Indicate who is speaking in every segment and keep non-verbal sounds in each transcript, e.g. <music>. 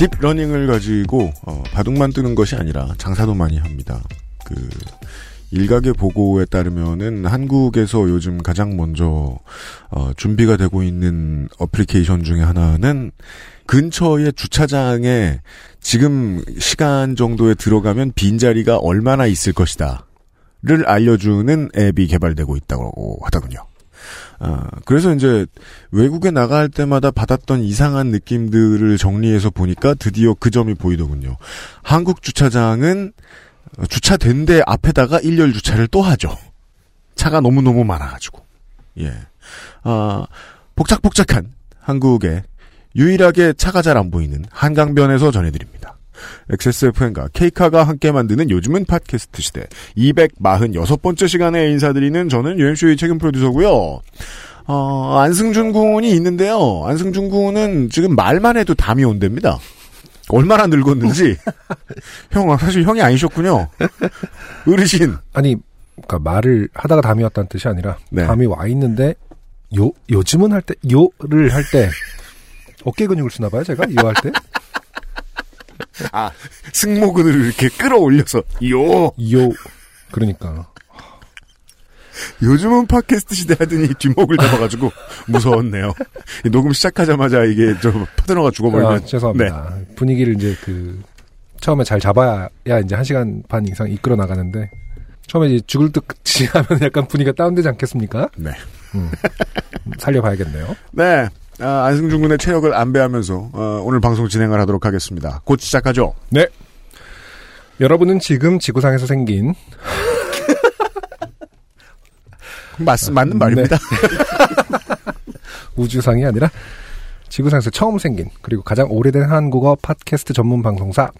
Speaker 1: 딥러닝을 가지고 어, 바둑만 두는 것이 아니라 장사도 많이 합니다. 그 일각의 보고에 따르면은 한국에서 요즘 가장 먼저 어, 준비가 되고 있는 어플리케이션 중에 하나는 근처의 주차장에 지금 시간 정도에 들어가면 빈 자리가 얼마나 있을 것이다를 알려주는 앱이 개발되고 있다고 하더군요. 아, 그래서 이제 외국에 나갈 때마다 받았던 이상한 느낌들을 정리해서 보니까 드디어 그 점이 보이더군요. 한국 주차장은 주차된 데 앞에다가 일렬 주차를 또 하죠. 차가 너무너무 많아가지고. 예. 아, 복작복작한 한국에 유일하게 차가 잘 안 보이는 한강변에서 전해드립니다. XSFM과 케이카가 함께 만드는 요즘은 팟캐스트 시대 246번째 시간에 인사드리는 저는 UMC의 책임 프로듀서고요. 어, 안승준 군이 있는데요. 안승준 군은 지금 말만 해도 담이 온답니다. 얼마나 늙었는지. <laughs> 형, 사실 형이 아니셨군요. 어르신.
Speaker 2: 아니, 그러니까 말을 하다가 담이 왔다는 뜻이 아니라
Speaker 1: 네.
Speaker 2: 담이 와 있는데 요 요즘은 할 때 요를 할 때 어깨 근육을 쓰나 봐요, 제가 요 할 때. <laughs>
Speaker 1: 아, 승모근을 이렇게 끌어올려서, 요!
Speaker 2: 요 그러니까
Speaker 1: 요즘은 팟캐스트 시대 하더니 뒷목을 잡아가지고 <laughs> 무서웠네요. 녹음 시작하자마자 이게 저 파트너가 죽어버리면.
Speaker 2: 아, 죄송합니다. 분위기를 이제 그 처음에 잘 잡아야 이제 한 시간 반 이상 이끌어 나가는데 처음에 이제 죽을 듯이 하면 <laughs> 약간 분위기가 다운되지 않겠습니까?
Speaker 1: 네.
Speaker 2: 음, 살려봐야겠네요.
Speaker 1: 네. 아, 안승준 군의 체력을 안배하면서 어, 오늘 방송 진행을 하도록 하겠습니다. 곧 시작하죠.
Speaker 2: 네. 여러분은 지금 지구상에서 생긴 <laughs>
Speaker 1: 맞, 맞는 말입니다. <laughs>
Speaker 2: 우주상이 아니라 지구상에서 처음 생긴 그리고 가장 오래된 한국어 팟캐스트 전문 방송사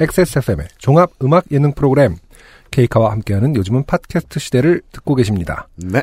Speaker 2: XSFM의 종합 음악 예능 프로그램 케이카와 함께하는 요즘은 팟캐스트 시대를 듣고 계십니다.
Speaker 1: 네.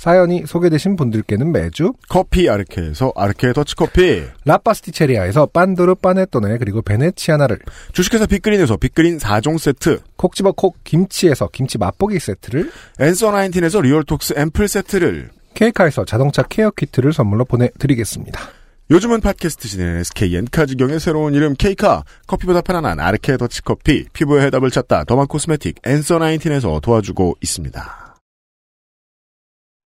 Speaker 2: 사연이 소개되신 분들께는 매주
Speaker 1: 커피 아르케에서 아르케 더치커피.
Speaker 2: 라파스티체리아에서 빤도르 빠네토네 그리고 베네치아나를
Speaker 1: 주식회사 빅그린에서 빅그린 4종 세트.
Speaker 2: 콕 집어 콕 김치에서 김치 맛보기 세트를
Speaker 1: 앤서 나인틴에서 리얼톡스 앰플 세트를.
Speaker 2: 케이카에서 자동차 케어 키트를 선물로 보내드리겠습니다.
Speaker 1: 요즘은 팟캐스트 시대는 SKN 카지경의 새로운 이름 K카, 커피보다 편안한 아르케 더치커피, 피부의 해답을 찾다 더마 코스메틱 앤서 나인틴에서 도와주고 있습니다.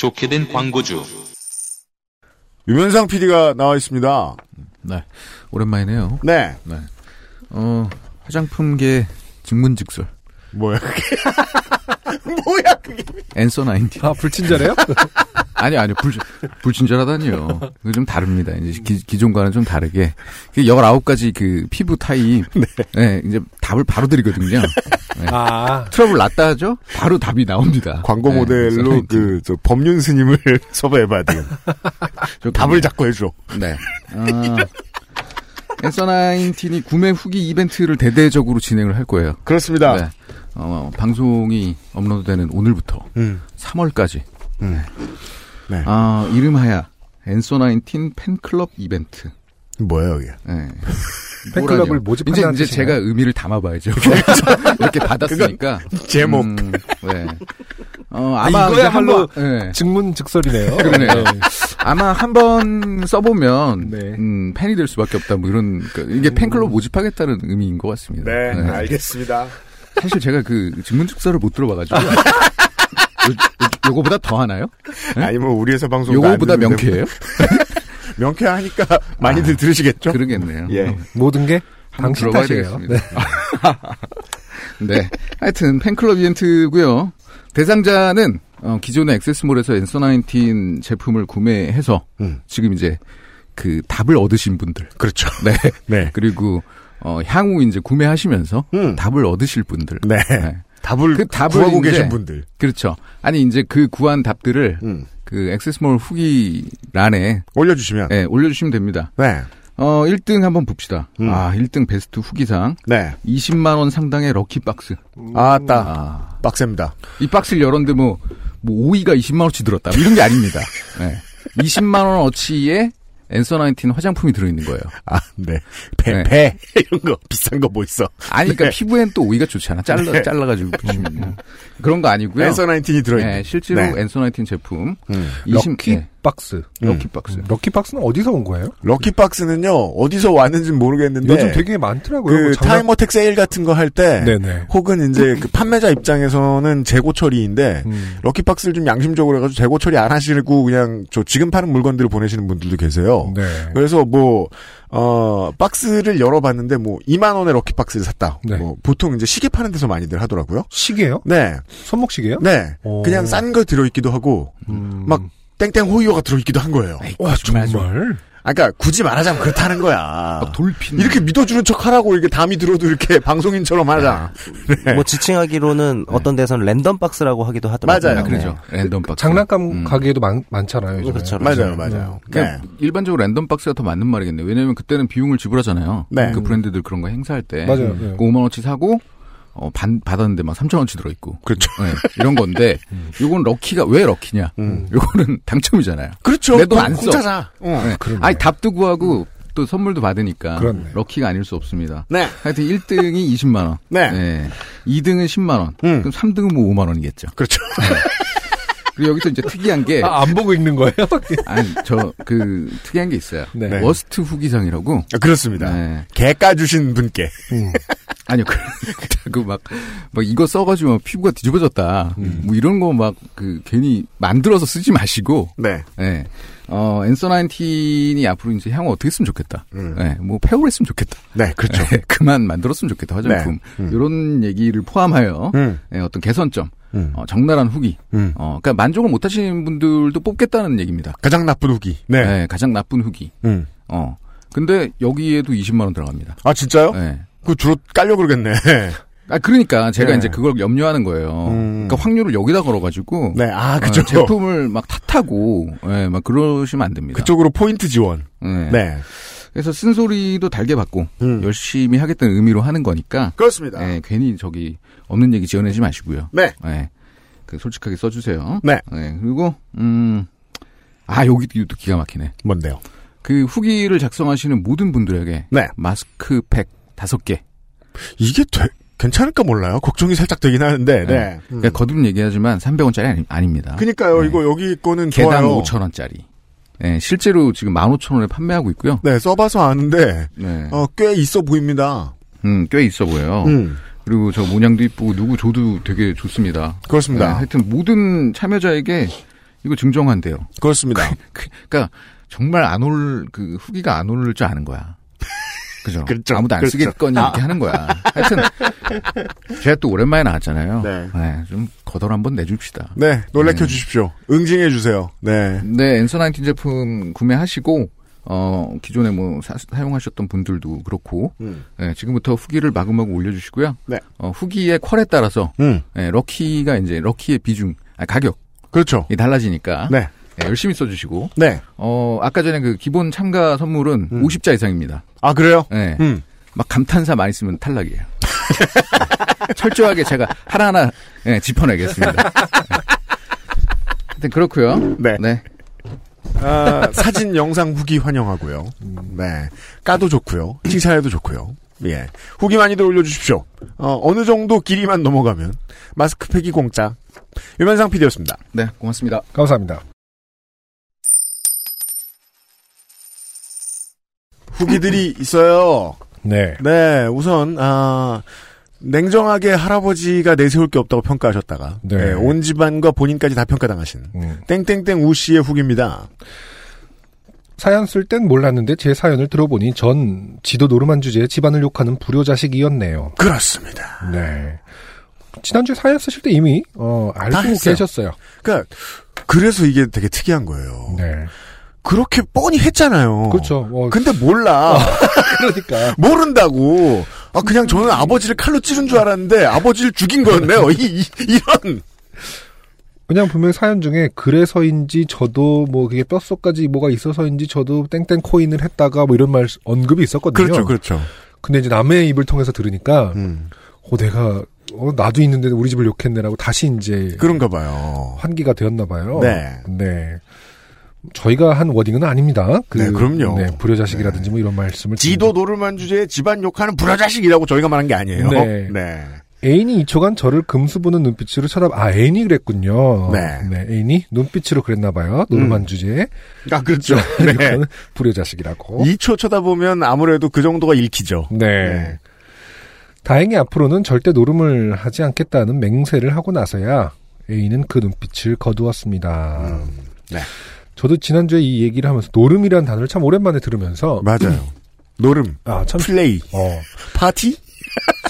Speaker 3: 좋게 된 광고주.
Speaker 1: 유면상 PD가 나와 있습니다.
Speaker 4: 네. 오랜만이네요.
Speaker 1: 네.
Speaker 4: 네. 어, 화장품계 직문직설.
Speaker 1: 뭐야 그게? <laughs> 뭐야 그게?
Speaker 4: 앤서 나인틴.
Speaker 2: 아 불친절해요? <laughs>
Speaker 4: 아니, 아니, 불, 불친절하다니요. 그거 좀 다릅니다. 이제 기, 존과는 좀 다르게. 19가지 그 피부 타입. 네. 이제 답을 바로 드리거든요. 네.
Speaker 2: 아
Speaker 4: 트러블 났다 하죠? 바로 답이 나옵니다.
Speaker 1: 광고
Speaker 4: 네,
Speaker 1: 모델로
Speaker 4: 앤서 나인틴.
Speaker 1: 그저 법륜 스님을 <laughs> 섭외해 봐야 되겠네.
Speaker 4: 저
Speaker 1: 답을 자꾸 해 줘.
Speaker 4: 네. 아, 앤서 나인틴이 구매 후기 이벤트를 대대적으로 진행을 할 거예요.
Speaker 1: 그렇습니다.
Speaker 4: 네. 어, 방송이 업로드되는 오늘부터
Speaker 1: 음.
Speaker 4: 3월까지.
Speaker 1: 음. 네.
Speaker 4: 아, 이름하야 앤서 나인틴 팬클럽 이벤트.
Speaker 1: 뭐예요 이게?
Speaker 4: 네. <laughs>
Speaker 2: 팬클럽을. 모집한다는
Speaker 4: 이제, 이제
Speaker 2: 뜻이나요?
Speaker 4: 제가 의미를 담아봐야죠. <laughs> 이렇게 받았으니까.
Speaker 1: 제목.
Speaker 4: 음, 네. 어,
Speaker 2: 아,
Speaker 4: 아마 이제
Speaker 2: 이거야말로
Speaker 4: 한번 예.
Speaker 2: 증문즉설이네요. <laughs>
Speaker 4: 그러네요.
Speaker 2: 네.
Speaker 4: 아마 한 번 써보면
Speaker 2: 네.
Speaker 4: 음, 팬이 될 수밖에 없다. 뭐 이런 그러니까 이게 팬클럽 모집하겠다는 의미인 것 같습니다.
Speaker 1: 네,
Speaker 4: 네.
Speaker 1: 알겠습니다.
Speaker 4: 사실 제가 그 증문즉설을 못 들어봐가지고 요, 요거보다 더 하나요? 네? <laughs>
Speaker 1: 아니 뭐 우리 회사 방송
Speaker 4: 요거보다 명쾌해요? <laughs>
Speaker 1: 명쾌하니까 많이들 들으시겠죠?
Speaker 4: 그러겠네요.
Speaker 1: 예.
Speaker 2: 모든 게 당신 탓이에요.
Speaker 4: 되겠습니다. <laughs> 네. 하여튼 팬클럽 이벤트고요. 대상자는 어, 기존의 액세스몰에서 엔서19 제품을 구매해서
Speaker 1: 음.
Speaker 4: 지금 이제 그 답을 얻으신 분들.
Speaker 1: 그렇죠.
Speaker 4: 네.
Speaker 1: 네.
Speaker 4: 그리고 어, 향후 이제 구매하시면서
Speaker 1: 음.
Speaker 4: 답을 얻으실 분들.
Speaker 1: 네.
Speaker 4: 네.
Speaker 1: 답을,
Speaker 4: 그 답을
Speaker 1: 구하고
Speaker 4: 이제-
Speaker 1: 계신 분들.
Speaker 4: 그렇죠. 아니 이제 그 구한 답들을
Speaker 1: 음.
Speaker 4: 그 액세스몰 후기 란에
Speaker 1: 올려주시면.
Speaker 4: 예, 올려주시면 됩니다.
Speaker 1: 네.
Speaker 4: 어, 1등 한번 봅시다.
Speaker 1: 음.
Speaker 4: 아, 1등 베스트 후기상
Speaker 1: 네.
Speaker 4: 20만 원 상당의 럭키 박스.
Speaker 1: 아따.
Speaker 4: 아,
Speaker 1: 빡셉니다.
Speaker 4: 이 박스를 열었는데 뭐, 뭐 오이가 20만 원치 들었다. 뭐 이런 게 아닙니다. 네. 20만 원 어치의 엔서19 화장품이 들어있는 거예요.
Speaker 1: 아, 네. 배,
Speaker 4: 네.
Speaker 1: 배. <laughs> 이런 거. 비싼 거 뭐 있어.
Speaker 4: 아니, 그러니까
Speaker 1: 네.
Speaker 4: 피부엔 또 오이가 좋잖아. 잘라, 잘라가지고 붙이면. <laughs> 그런 거 아니고요.
Speaker 1: 앤서 19이 들어있는.
Speaker 4: 네, 실제로
Speaker 1: 네.
Speaker 4: 엔서 19 제품.
Speaker 1: 음.
Speaker 4: 20,
Speaker 2: lucky
Speaker 4: 네, box.
Speaker 2: lucky box. lucky box는 어디서 온 거예요?
Speaker 1: lucky box는요, 어디서 왔는지는 모르겠는데.
Speaker 2: 요즘 되게 많더라고요.
Speaker 1: 그
Speaker 2: 뭐 장난-
Speaker 1: time attack 세일 같은 거 할 때.
Speaker 2: 네네.
Speaker 1: 혹은 이제 그 판매자 입장에서는 재고 처리인데.
Speaker 2: 음.
Speaker 1: lucky box를 좀 양심적으로 해가지고 재고 처리 안 하시고 그냥 저 지금 파는 물건들을 보내시는 분들도 계세요.
Speaker 2: 네.
Speaker 1: 그래서 뭐, 어, 박스를 열어봤는데 뭐 2만 원의 lucky box를 샀다.
Speaker 2: 네.
Speaker 1: 뭐 보통 이제 시계 파는 데서 많이들 하더라고요.
Speaker 2: 시계요?
Speaker 1: 네.
Speaker 2: 손목 시계요?
Speaker 1: 네.
Speaker 2: 오.
Speaker 1: 그냥 싼거 들어있기도 하고,
Speaker 2: 음.
Speaker 1: 막 땡땡 호이어가 들어있기도 한 거예요.
Speaker 2: 와
Speaker 4: 정말
Speaker 2: 정말.
Speaker 1: 아, 그러니까 굳이 말하자면 그렇다는 거야.
Speaker 4: 막 돌핀.
Speaker 1: 이렇게 믿어주는 척 하라고 이렇게 담이 들어도 이렇게 <laughs> 방송인처럼 하자. 네.
Speaker 5: 뭐 지칭하기로는 어떤 데서는 random box라고 하기도 하더라고요.
Speaker 1: 맞아요.
Speaker 4: 아, 그러죠. random box.
Speaker 2: 장난감
Speaker 4: 음.
Speaker 2: 가게에도 많, 많잖아요. 요즘에.
Speaker 5: 그렇죠.
Speaker 1: 맞아요, 맞아요. 네.
Speaker 4: 그러니까 일반적으로 랜덤 박스가 더 맞는 말이겠네요. 왜냐면 그때는 비용을 지불하잖아요.
Speaker 1: 네.
Speaker 4: 그 브랜드들 그런 거 행사할 때.
Speaker 2: 맞아요.
Speaker 4: 그
Speaker 2: 예.
Speaker 4: 5만 원치 사고 어, 반, 받았는데 막 3천 원치 들어있고.
Speaker 1: 그렇죠.
Speaker 4: 네, 이런 건데, <laughs> 요건 럭키가, 왜 럭키냐?
Speaker 1: 음.
Speaker 4: 요거는 <laughs> 당첨이잖아요.
Speaker 1: 그렇죠.
Speaker 4: 내 돈 안 써.
Speaker 1: 공짜자. 어.
Speaker 4: 네. 아니, 답도 구하고, 또 선물도 받으니까.
Speaker 2: 그렇네.
Speaker 4: 럭키가 아닐 수 없습니다.
Speaker 1: 네.
Speaker 4: 하여튼 1등이 20만원.
Speaker 1: 네.
Speaker 4: 2등은 10만원.
Speaker 1: 음.
Speaker 4: 그럼 3등은 뭐 5만원이겠죠.
Speaker 1: 그렇죠. <laughs>
Speaker 4: 그리고 여기서 이제 특이한 게,
Speaker 2: 아, 안 보고 읽는 거예요? <laughs>
Speaker 4: 아니, 저, 그, 특이한 게 있어요.
Speaker 2: 네.
Speaker 4: worst 후기상이라고.
Speaker 1: 아, 그렇습니다.
Speaker 4: 네.
Speaker 1: 개 까주신 분께.
Speaker 2: 음.
Speaker 4: 아니요, 그, 그, 막, 막 이거 써가지고 막 피부가 뒤집어졌다.
Speaker 1: 음.
Speaker 4: 뭐 이런 거 막, 그, 괜히 만들어서 쓰지 마시고,
Speaker 1: 네.
Speaker 4: 예. 어, 엔서 19이 앞으로 이제 향후 어떻게 했으면 좋겠다.
Speaker 1: 음.
Speaker 4: 예, 뭐, 폐업을 했으면 좋겠다.
Speaker 1: 네, 그렇죠. <laughs>
Speaker 4: 예, 그만 만들었으면 좋겠다, 화장품.
Speaker 1: 네. 음.
Speaker 4: 이런 얘기를 포함하여,
Speaker 1: 음.
Speaker 4: 예, 어떤 개선점,
Speaker 1: 음.
Speaker 4: 어, 적나라한 후기,
Speaker 1: 음.
Speaker 4: 어, 그니까 만족을 못 하시는 분들도 뽑겠다는 얘기입니다.
Speaker 1: 가장 나쁜 후기. 네.
Speaker 4: 예, 가장 나쁜 후기.
Speaker 1: 음.
Speaker 4: 어. 근데 여기에도 20만 원 들어갑니다.
Speaker 1: 아, 진짜요?
Speaker 4: 예.
Speaker 1: 그 주로 깔려 그러겠네. <laughs>
Speaker 4: 아, 그러니까 제가
Speaker 1: 네.
Speaker 4: 이제 그걸 염려하는 거예요.
Speaker 1: 음.
Speaker 4: 그러니까 확률을 여기다 걸어가지고.
Speaker 1: 네, 아.
Speaker 4: 어, 제품을 막 탓하고, 예, 막 그러시면 안 됩니다.
Speaker 1: 그쪽으로 포인트 지원.
Speaker 4: 예.
Speaker 1: 네.
Speaker 4: 그래서 쓴소리도 달게 받고,
Speaker 1: 음.
Speaker 4: 열심히 하겠다는 의미로 하는 거니까,
Speaker 1: 그렇습니다.
Speaker 4: 예, 괜히 저기, 없는 얘기 지어내지 마시고요.
Speaker 1: 네.
Speaker 4: 예. 그 솔직하게 써주세요.
Speaker 1: 네.
Speaker 4: 예, 그리고, 음, 아, 여기도 또 기가 막히네.
Speaker 1: 뭔데요?
Speaker 4: 그 후기를 작성하시는 모든 분들에게,
Speaker 1: 네.
Speaker 4: 마스크팩 다섯 개.
Speaker 1: 이게 돼, 괜찮을까 몰라요. 걱정이 살짝 되긴 하는데, 네.
Speaker 4: 네.
Speaker 1: 음.
Speaker 4: 그러니까 거듭 얘기하지만 300원짜리 아니, 아닙니다.
Speaker 1: 그니까요,
Speaker 4: 네.
Speaker 1: 이거 여기 거는
Speaker 4: 개당
Speaker 1: 좋아요.
Speaker 4: 5천원짜리. 예, 실제로 지금 15,000원에 판매하고 있고요.
Speaker 1: 네, 써봐서 아는데,
Speaker 4: 네.
Speaker 1: 어, 꽤 있어 보입니다.
Speaker 4: 음, 꽤 있어 보여요.
Speaker 1: 음.
Speaker 4: 그리고 저 모양도 이쁘고 누구 줘도 되게 좋습니다. 네,
Speaker 1: 그렇습니다.
Speaker 4: 하여튼 모든 참여자에게 이거 증정한대요.
Speaker 1: 그렇습니다. <laughs>
Speaker 4: 그, 러니까 정말 안 올, 그 후기가 안 오를 줄 아는 거야. 그죠?
Speaker 1: 그렇죠.
Speaker 4: 아무도 안
Speaker 1: 그렇죠.
Speaker 4: 쓰겠거니 이렇게 하는 거야. 하여튼 제가 또 오랜만에 나왔잖아요.
Speaker 1: 네.
Speaker 4: 좀 거덜 한번 내줍시다.
Speaker 1: 네, 놀래켜
Speaker 4: 네.
Speaker 1: 주십시오. 응징해 주세요. 네.
Speaker 4: 네, 엔서 19 제품 구매하시고 어 기존에 뭐 사, 용하셨던 분들도 그렇고
Speaker 1: 음.
Speaker 4: 네, 지금부터 후기를 마구마구 올려주시고요.
Speaker 1: 네.
Speaker 4: 어, 후기의 퀄에 따라서
Speaker 1: 음.
Speaker 4: 네, 럭키가 이제 럭키의 비중, 아, 가격이
Speaker 1: 그렇죠.
Speaker 4: 달라지니까
Speaker 1: 네.
Speaker 4: 네, 열심히 써주시고
Speaker 1: 네.
Speaker 4: 어 아까 전에 그 기본 참가 선물은
Speaker 1: 음.
Speaker 4: 50자 이상입니다.
Speaker 1: 아, 그래요?
Speaker 4: 네,
Speaker 1: 음.
Speaker 4: 막 감탄사 많이 쓰면 탈락이에요. <laughs> 철저하게 제가 하나하나 네, 짚어내겠습니다. <laughs> 하여튼 그렇고요.
Speaker 1: 네.
Speaker 4: 네.
Speaker 1: 아, 사진, 영상 후기 환영하고요. 네. 까도 좋고요. 칭찬해도 좋고요. 예. 후기 많이들 올려주십시오. 어, 어느 정도 길이만 넘어가면 마스크팩이 공짜. 유면상 PD였습니다.
Speaker 4: 네, 고맙습니다.
Speaker 2: 감사합니다.
Speaker 1: 후기들이 있어요.
Speaker 2: 네.
Speaker 1: 네, 우선 아 냉정하게 할아버지가 내세울 게 없다고 평가하셨다가
Speaker 2: 네.
Speaker 1: 네, 온 집안과 본인까지 다 평가당하신
Speaker 2: 음.
Speaker 1: 땡땡땡 우 씨의 후기입니다.
Speaker 2: 사연 쓸 땐 몰랐는데 제 사연을 들어보니 전 지도 노르만 주제에 집안을 욕하는 불효자식이었네요.
Speaker 1: 그렇습니다.
Speaker 2: 네. 지난주에 사연 쓰실 때 이미 어,
Speaker 1: 다
Speaker 2: 알고. 계셨어요.
Speaker 1: 그러니까 그래서 이게 되게 특이한 거예요.
Speaker 2: 네.
Speaker 1: 그렇게 뻔히 했잖아요.
Speaker 2: 그렇죠. 어,
Speaker 1: 근데 몰라. <laughs>
Speaker 2: 그러니까
Speaker 1: 모른다고. 아 그냥 저는 아버지를 칼로 찌른 줄 알았는데 아버지를 죽인 거였네요. 이, 이 이런.
Speaker 2: 그냥 분명히 사연 중에 그래서인지 저도 뭐 그게 뼛속까지 뭐가 있어서인지 저도 땡땡 코인을 했다가 뭐 이런 말 언급이 있었거든요.
Speaker 1: 그렇죠, 그렇죠.
Speaker 2: 근데 이제 남의 입을 통해서 들으니까
Speaker 1: 음,
Speaker 2: 어 내가 어 나도 있는데 우리 집을 욕했네라고 다시 이제
Speaker 1: 그런가 봐요.
Speaker 2: 환기가 되었나 봐요.
Speaker 1: 네.
Speaker 2: 네. 저희가 한 워딩은 아닙니다. 그,
Speaker 1: 네, 그럼요.
Speaker 2: 네, 불효자식이라든지 뭐 이런 말씀을
Speaker 1: 지도 노르만 주제에 집안 욕하는 불효자식이라고 저희가 말한 게 아니에요.
Speaker 2: 네.
Speaker 1: 네.
Speaker 2: 애인이 2초간 저를 금수 보는 눈빛으로 쳐다 아 애인이 그랬군요.
Speaker 1: 네.
Speaker 2: 애인이 눈빛으로 그랬나 봐요. 노르만
Speaker 1: 음.
Speaker 2: 주제에
Speaker 1: 아 그렇죠. <laughs> 네.
Speaker 2: 불효자식이라고.
Speaker 1: 2초 쳐다보면 아무래도 그 정도가 읽히죠.
Speaker 2: 네.
Speaker 1: 네.
Speaker 2: 다행히 앞으로는 절대 노름을 하지 않겠다는 맹세를 하고 나서야 애인은 그 눈빛을 거두었습니다.
Speaker 1: 음, 네.
Speaker 2: 저도 지난주에 이 얘기를 하면서 노름이라는 단어를 참 오랜만에 들으면서
Speaker 1: 맞아요. 노름,
Speaker 2: 아, 참
Speaker 1: 플레이,
Speaker 2: 어,
Speaker 1: 파티?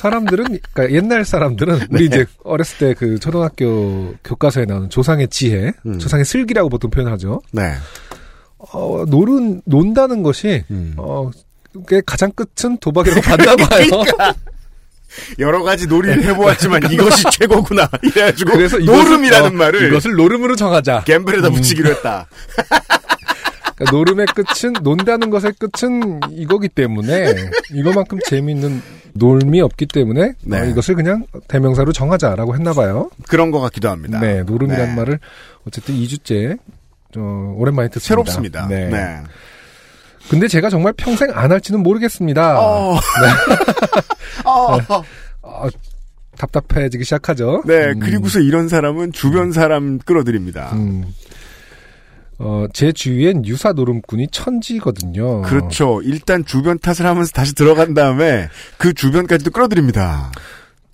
Speaker 2: 사람들은 그러니까 옛날 사람들은 <laughs> 우리 이제 어렸을 때 그 초등학교 교과서에 나오는 조상의 지혜,
Speaker 1: 음.
Speaker 2: 조상의 슬기라고 보통 표현하죠.
Speaker 1: 네.
Speaker 2: 어, 노른 논다는 것이
Speaker 1: 음.
Speaker 2: 어, 그게 가장 끝은 도박이라고 <laughs> 봤나 봐요.
Speaker 1: 그러니까 여러 가지 놀이를 해보았지만 <laughs> 이것이 최고구나. 이래가지고
Speaker 2: 그래서
Speaker 1: 노름이라는
Speaker 2: 어,
Speaker 1: 말을
Speaker 2: 이것을 노름으로 정하자.
Speaker 1: 갬블에다
Speaker 2: 음.
Speaker 1: 붙이기로 <laughs> 했다.
Speaker 2: 그러니까 노름의 끝은 논다는 것의 끝은 이거기 때문에 이거만큼 재미있는 놀미 없기 때문에
Speaker 1: 네.
Speaker 2: 어, 이것을 그냥 대명사로 정하자라고 했나 봐요.
Speaker 1: 그런 것 같기도 합니다.
Speaker 2: 네, 노름이라는
Speaker 1: 네.
Speaker 2: 말을 어쨌든 2주째 어, 오랜만에 듣습니다.
Speaker 1: 새롭습니다.
Speaker 2: 네.
Speaker 1: 네.
Speaker 2: 근데 제가 정말 평생 안 할지는 모르겠습니다.
Speaker 1: 어. <laughs> 어.
Speaker 2: 어, 답답해지기 시작하죠.
Speaker 1: 네,
Speaker 2: 음,
Speaker 1: 그리고서 이런 사람은 주변 사람 끌어들입니다.
Speaker 2: 음. 어, 제 주위엔 유사 노름꾼이 천지거든요.
Speaker 1: 그렇죠. 일단 주변 탓을 하면서 다시 들어간 다음에 그 주변까지도 끌어들입니다.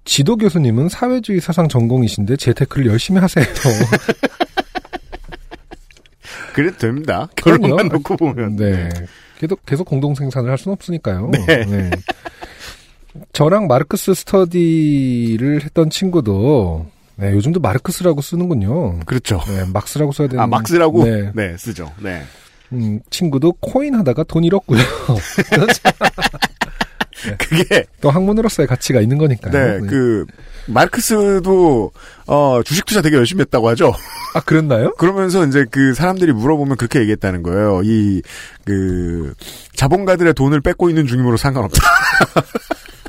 Speaker 2: 지도 교수님은 사회주의 사상 전공이신데 재테크를 열심히 하세요. <laughs>
Speaker 1: 그래도 됩니다. 결론만 놓고 보면.
Speaker 2: 네. 계속, 계속 공동 생산을 할 수는 없으니까요.
Speaker 1: 네.
Speaker 2: 저랑 마르크스 스터디를 했던 친구도, 네, 요즘도 마르크스라고 쓰는군요.
Speaker 1: 그렇죠.
Speaker 2: 네, 막스라고 써야 되는.
Speaker 1: 아, 막스라고?
Speaker 2: 네.
Speaker 1: 네. 쓰죠. 네.
Speaker 2: 음, 친구도 코인 하다가 돈 잃었고요. <laughs> <laughs>
Speaker 1: 그게,
Speaker 2: 또 학문으로서의 가치가 있는 거니까요.
Speaker 1: 네, 그, 마르크스도, 어, 주식 투자 되게 열심히 했다고 하죠.
Speaker 2: 아, 그랬나요?
Speaker 1: 그러면서 이제 그 사람들이 물어보면 그렇게 얘기했다는 거예요. 이, 그, 자본가들의 돈을 뺏고 있는 중임으로 상관없다. <laughs>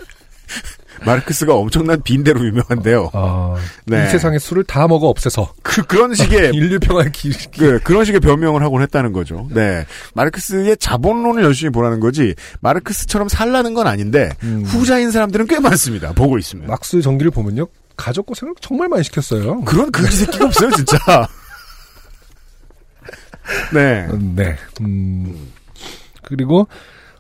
Speaker 1: 마르크스가 엄청난 빈대로 유명한데요.
Speaker 2: 아,
Speaker 1: 네.
Speaker 2: 이 세상에 술을 다 먹어 없애서.
Speaker 1: 그, 그런 식의 <laughs>
Speaker 2: 인류 평화의 길.
Speaker 1: 그, 그런 식의 변명을 하곤 했다는 거죠. 네. 마르크스의 자본론을 열심히 보라는 거지, 마르크스처럼 살라는 건 아닌데,
Speaker 2: 음.
Speaker 1: 후자인 사람들은 꽤 많습니다. 보고 있으면.
Speaker 2: 막스 전기를 보면요. 가족 고생을 정말 많이 시켰어요.
Speaker 1: 그런 그지 새끼가 없어요, 진짜. <laughs> 네.
Speaker 2: 음, 네. 음, 그리고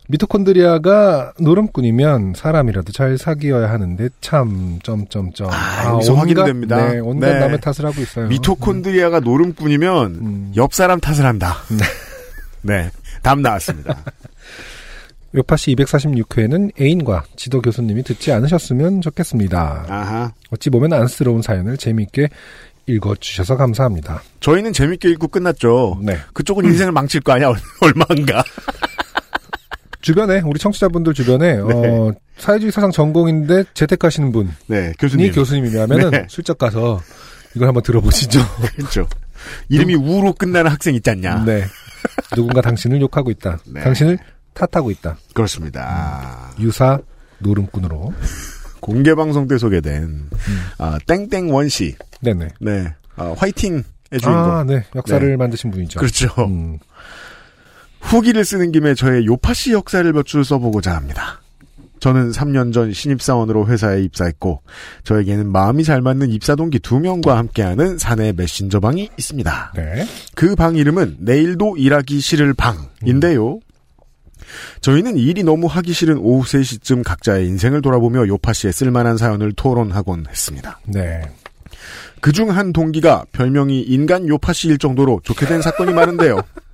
Speaker 2: 미토콘드리아가 노름꾼이면 사람이라도 잘 사귀어야 하는데 참 점점점
Speaker 1: 아, 여기서 확인됩니다.
Speaker 2: 네, 온갖
Speaker 1: 네.
Speaker 2: 남의 탓을 하고 있어요.
Speaker 1: 미토콘드리아가 노름꾼이면,
Speaker 2: 음.
Speaker 1: 옆 사람 탓을 한다. <laughs> 네. 답 나왔습니다. <laughs>
Speaker 2: 요파시 246회는 애인과 지도 교수님이 듣지 않으셨으면 좋겠습니다.
Speaker 1: 아하.
Speaker 2: 어찌 보면 안쓰러운 사연을 재미있게 읽어주셔서 감사합니다.
Speaker 1: 저희는 재밌게 읽고 끝났죠.
Speaker 2: 네.
Speaker 1: 그쪽은 인생을 망칠 거 아니야, <laughs> 얼마인가.
Speaker 2: 주변에 우리 청취자분들 주변에 <laughs> 어, 사회주의 사상 전공인데 재택하시는 분이
Speaker 1: 네, 교수님.
Speaker 2: 교수님이라면은
Speaker 1: 네.
Speaker 2: 슬쩍 가서 이걸 한번 들어보시죠. <laughs>
Speaker 1: 그렇죠. 이름이 우로 끝나는 학생 있지 않냐.
Speaker 2: 네. 누군가 당신을 욕하고 있다. <laughs>
Speaker 1: 네.
Speaker 2: 당신을 탓하고 있다.
Speaker 1: 그렇습니다.
Speaker 2: 유사 노름꾼으로.
Speaker 1: 공개 방송 때 소개된 아, 땡땡 원씨,
Speaker 2: 네네.
Speaker 1: 네, 아, 화이팅 의 주인공.
Speaker 2: 아, 네. 역사를
Speaker 1: 네.
Speaker 2: 만드신 분이죠.
Speaker 1: 그렇죠.
Speaker 2: 음,
Speaker 1: 후기를 쓰는 김에 저의 요파시 역사를 몇 줄 써보고자 합니다. 저는 3년 전 신입사원으로 회사에 입사했고 저에게는 마음이 잘 맞는 입사 동기 2명과 함께하는 사내 메신저 방이 있습니다.
Speaker 2: 네.
Speaker 1: 그 방 이름은 내일도 일하기 싫을 방인데요. 저희는 일이 너무 하기 싫은 오후 3시쯤 각자의 인생을 돌아보며 요파 씨의 쓸만한 사연을 토론하곤 했습니다.
Speaker 2: 네.
Speaker 1: 그중 한 동기가 별명이 인간 요파 씨일 정도로 좋게 된 사건이 많은데요. <laughs>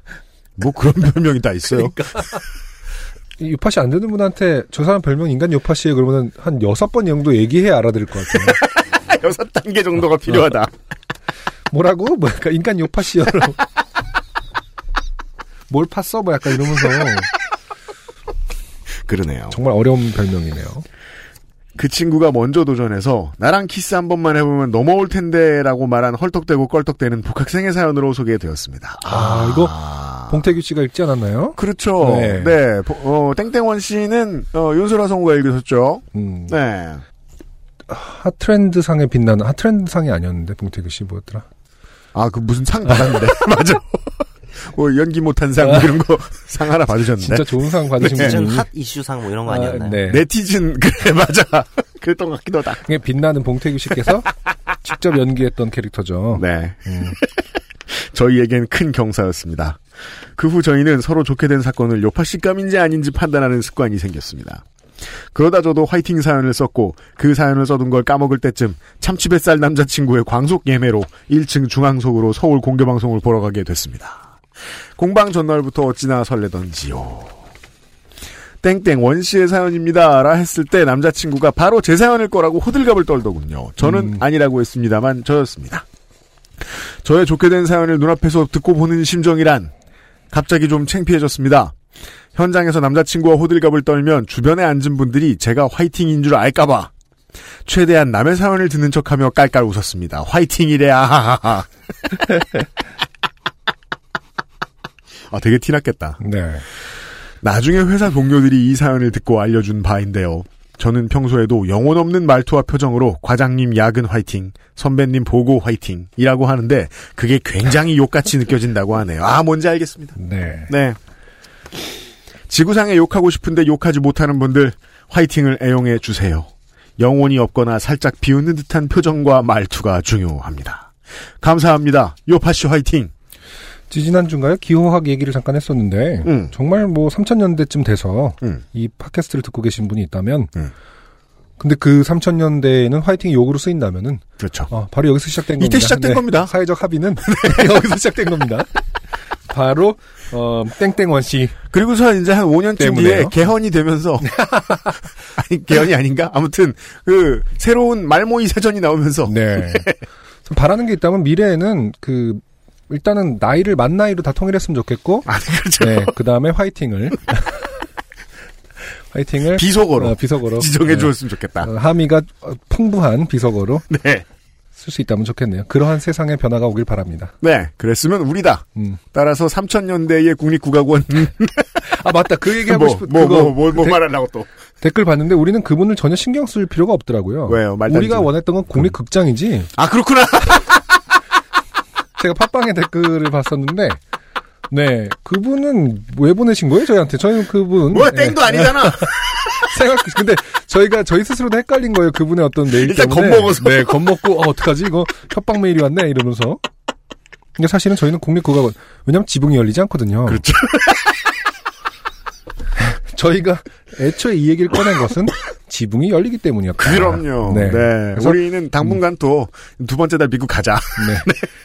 Speaker 1: 뭐 그런 <laughs> 별명이 다 있어요.
Speaker 2: 이 요파씨 안 되는 분한테 저 사람 별명 인간 요파씨에 그러면은 한 여섯 번 정도 얘기해야 알아들을 것 같아요. <laughs>
Speaker 1: 여섯 단계 정도가 필요하다.
Speaker 2: 뭐라고? 뭐 약간 인간 요파씨요. 뭘 팠어? 뭐 약간 이러면서
Speaker 1: 그러네요.
Speaker 2: 정말 어려운 별명이네요.
Speaker 1: 그 친구가 먼저 도전해서 나랑 키스 한 번만 해보면 넘어올 텐데라고 말한 헐떡대고 껄떡대는 복학생의 사연으로 소개되었습니다.
Speaker 2: 아, 이거 봉태규 씨가 읽지 않았나요?
Speaker 1: 그렇죠.
Speaker 2: 네.
Speaker 1: 네. 보- 어, 땡땡원 씨는 어, 윤소라 성우가 읽으셨죠.
Speaker 2: 음,
Speaker 1: 네.
Speaker 2: 핫트렌드 상에 빛나는 핫트렌드 상이 아니었는데 봉태규 씨 뭐였더라?
Speaker 1: 아, 그 무슨 상 받았는데. <laughs> 맞아. <laughs> 뭐 연기 못한 상, 뭐 이런 거 <laughs> 상 하나 받으셨는데.
Speaker 2: 진짜 좋은 상 받으신
Speaker 1: 네.
Speaker 2: 분이
Speaker 5: 핫 이슈상 뭐 이런 거
Speaker 2: 아,
Speaker 5: 아니었나요?
Speaker 2: 네.
Speaker 1: 네티즌, <laughs> 그래, 맞아. 그랬던 것 같기도 하다.
Speaker 2: 이게 빛나는 봉태규 씨께서 <laughs> 직접 연기했던 캐릭터죠.
Speaker 1: 네.
Speaker 2: 음.
Speaker 1: 저희에겐 큰 경사였습니다. 그 후 저희는 서로 좋게 된 사건을 요파씨감인지 아닌지 판단하는 습관이 생겼습니다. 그러다 저도 화이팅 사연을 썼고 그 사연을 써둔 걸 까먹을 때쯤 참치뱃살 남자친구의 광속 예매로 1층 중앙석으로 서울 공개방송을 보러 가게 됐습니다. 공방 전날부터 어찌나 설레던지요. 땡땡 원씨의 사연입니다라 했을 때 남자친구가 바로 제 사연일 거라고 호들갑을 떨더군요. 저는
Speaker 2: 음.
Speaker 1: 아니라고 했습니다만 저였습니다. 저의 좋게 된 사연을 눈앞에서 듣고 보는 심정이란 갑자기 좀 창피해졌습니다. 현장에서 남자친구와 호들갑을 떨면 주변에 앉은 분들이 제가 화이팅인 줄 알까봐 최대한 남의 사연을 듣는 척하며 깔깔 웃었습니다. 화이팅이래 아하하하. <laughs> 아 되게 티났겠다.
Speaker 2: 네.
Speaker 1: 나중에 회사 동료들이 이 사연을 듣고 알려준 바인데요. 저는 평소에도 영혼 없는 말투와 표정으로 과장님 야근 화이팅, 선배님 보고 화이팅이라고 하는데 그게 굉장히 욕같이 느껴진다고 하네요. 아 뭔지 알겠습니다.
Speaker 2: 네.
Speaker 1: 네. 지구상에 욕하고 싶은데 욕하지 못하는 분들 화이팅을 애용해 주세요. 영혼이 없거나 살짝 비웃는 듯한 표정과 말투가 중요합니다. 감사합니다. 요파씨 화이팅.
Speaker 2: 지지난주인가요? 기호학 얘기를 잠깐 했었는데
Speaker 1: 음.
Speaker 2: 정말 뭐 3000년대쯤 돼서
Speaker 1: 음.
Speaker 2: 이 팟캐스트를 듣고 계신 분이 있다면
Speaker 1: 음.
Speaker 2: 근데 그 3000년대에는 화이팅이 욕으로 쓰인다면은
Speaker 1: 그렇죠.
Speaker 2: 어, 바로 여기서 시작된 겁니다.
Speaker 1: 이때 시작된 겁니다.
Speaker 2: 사회적 합의는 <laughs> 여기서 시작된 겁니다. 바로 어, 땡땡원 씨.
Speaker 1: 그리고서 이제 한 5년쯤 뒤에
Speaker 2: 때문에요?
Speaker 1: 개헌이 되면서 <laughs> 아니 개헌이 아닌가? 아무튼 그 새로운 말모이 사전이 나오면서
Speaker 2: 네. <laughs> 좀 바라는 게 있다면 미래에는 그 일단은 나이를 만 나이로 다 통일했으면 좋겠고
Speaker 1: 아 그렇죠.
Speaker 2: 네, 그 다음에 화이팅을 <laughs> 화이팅을
Speaker 1: 비속어로
Speaker 2: 어, 비속어로
Speaker 1: 지정해
Speaker 2: 네.
Speaker 1: 주었으면 좋겠다.
Speaker 2: 어, 함의가 어, 풍부한 비속어로
Speaker 1: 네.
Speaker 2: 쓸 수 있다면 좋겠네요. 그러한 세상의 변화가 오길 바랍니다.
Speaker 1: 네. 그랬으면 우리다.
Speaker 2: 음.
Speaker 1: 따라서 3000년대의 국립국악원
Speaker 2: 아 맞다 그 얘기하고
Speaker 1: 뭐,
Speaker 2: 싶은
Speaker 1: 뭐,
Speaker 2: 그거
Speaker 1: 뭐, 뭐, 뭐
Speaker 2: 데-
Speaker 1: 말하려고 또.
Speaker 2: 댓글 봤는데 우리는 그분을 전혀 신경 쓸 필요가 없더라고요.
Speaker 1: 왜요?
Speaker 2: 우리가 원했던 건 국립극장이지.
Speaker 1: 아, 그렇구나. <laughs>
Speaker 2: 제가 팟빵에 댓글을 봤었는데, 네 그분은 왜 보내신 거예요 저희한테? 저희는 그분
Speaker 1: 뭐야,
Speaker 2: 네,
Speaker 1: 땡도 아니잖아. <laughs>
Speaker 2: 생각 근데 저희가 저희 스스로도 헷갈린 거예요 그분의 어떤 메일
Speaker 1: 일단
Speaker 2: 때문에.
Speaker 1: 겁먹어서.
Speaker 2: 네 겁먹고 어, 어떡하지 이거 협박 메일이 왔네 이러면서. 근데 사실은 저희는 국립국악원 왜냐면 지붕이 열리지 않거든요.
Speaker 1: 그렇죠. <laughs>
Speaker 2: 저희가 애초에 이 얘기를 꺼낸 것은 <laughs> 지붕이 열리기 때문이었다.
Speaker 1: 그럼요. 네.
Speaker 2: 네.
Speaker 1: 우리는 당분간 또두 번째 달 미국 가자. <laughs>
Speaker 2: 네.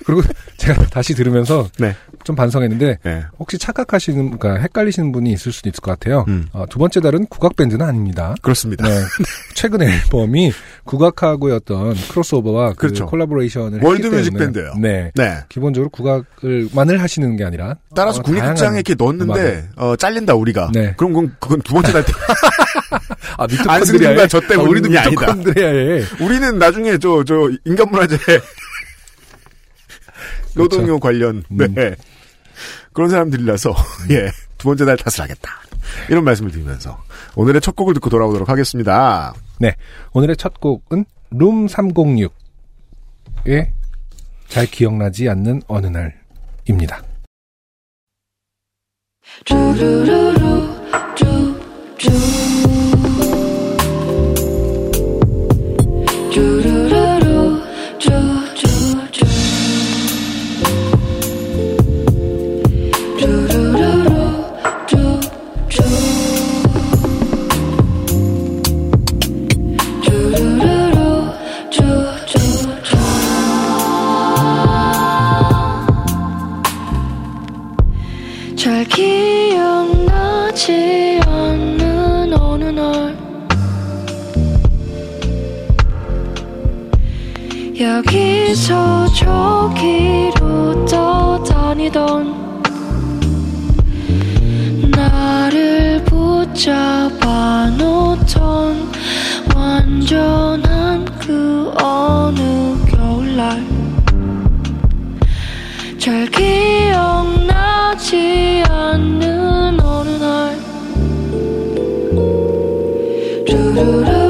Speaker 2: 그리고 제가 다시 들으면서
Speaker 1: 네.
Speaker 2: 좀 반성했는데
Speaker 1: 네.
Speaker 2: 혹시 착각하시는, 그러니까 헷갈리시는 분이 있을 수도 있을 것 같아요.
Speaker 1: 음.
Speaker 2: 어, 두 번째 달은 국악 밴드는 아닙니다.
Speaker 1: 그렇습니다.
Speaker 2: 네. <laughs> 최근 앨범이 국악하고의 어떤 크로스오버와 그
Speaker 1: 그렇죠.
Speaker 2: 콜라보레이션을
Speaker 1: 월드
Speaker 2: 했기
Speaker 1: 뮤직
Speaker 2: 때문에
Speaker 1: 밴드예요.
Speaker 2: 네.
Speaker 1: 네.
Speaker 2: 기본적으로 국악을만을 하시는 게 아니라
Speaker 1: 따라서
Speaker 2: 어,
Speaker 1: 국립극장에 이렇게 넣었는데 어, 잘린다 우리가.
Speaker 2: 네.
Speaker 1: 그럼 그건, 그건 두 번째 달 때.
Speaker 2: 아,
Speaker 1: 안승준과
Speaker 2: 미토콘드리아에
Speaker 1: 저 때문이
Speaker 2: 아, 우리도
Speaker 1: 아니다.
Speaker 2: 미토콘드리아에
Speaker 1: 우리는 나중에 저 저 인간문화재 노동요 관련
Speaker 2: 음.
Speaker 1: 네. 그런 사람들이라서 예 두 번째 달 탓을 하겠다 이런 말씀을 드리면서 오늘의 첫 곡을 듣고 돌아오도록 하겠습니다.
Speaker 2: 네. 오늘의 첫 곡은 룸 306의 잘 기억나지 않는 어느 날입니다. true.
Speaker 6: 여기서 저기로 떠다니던 나를 붙잡아 놓던 완전한 그 어느 겨울날. 잘 기억나지 않는 어느 날. 뚜루루루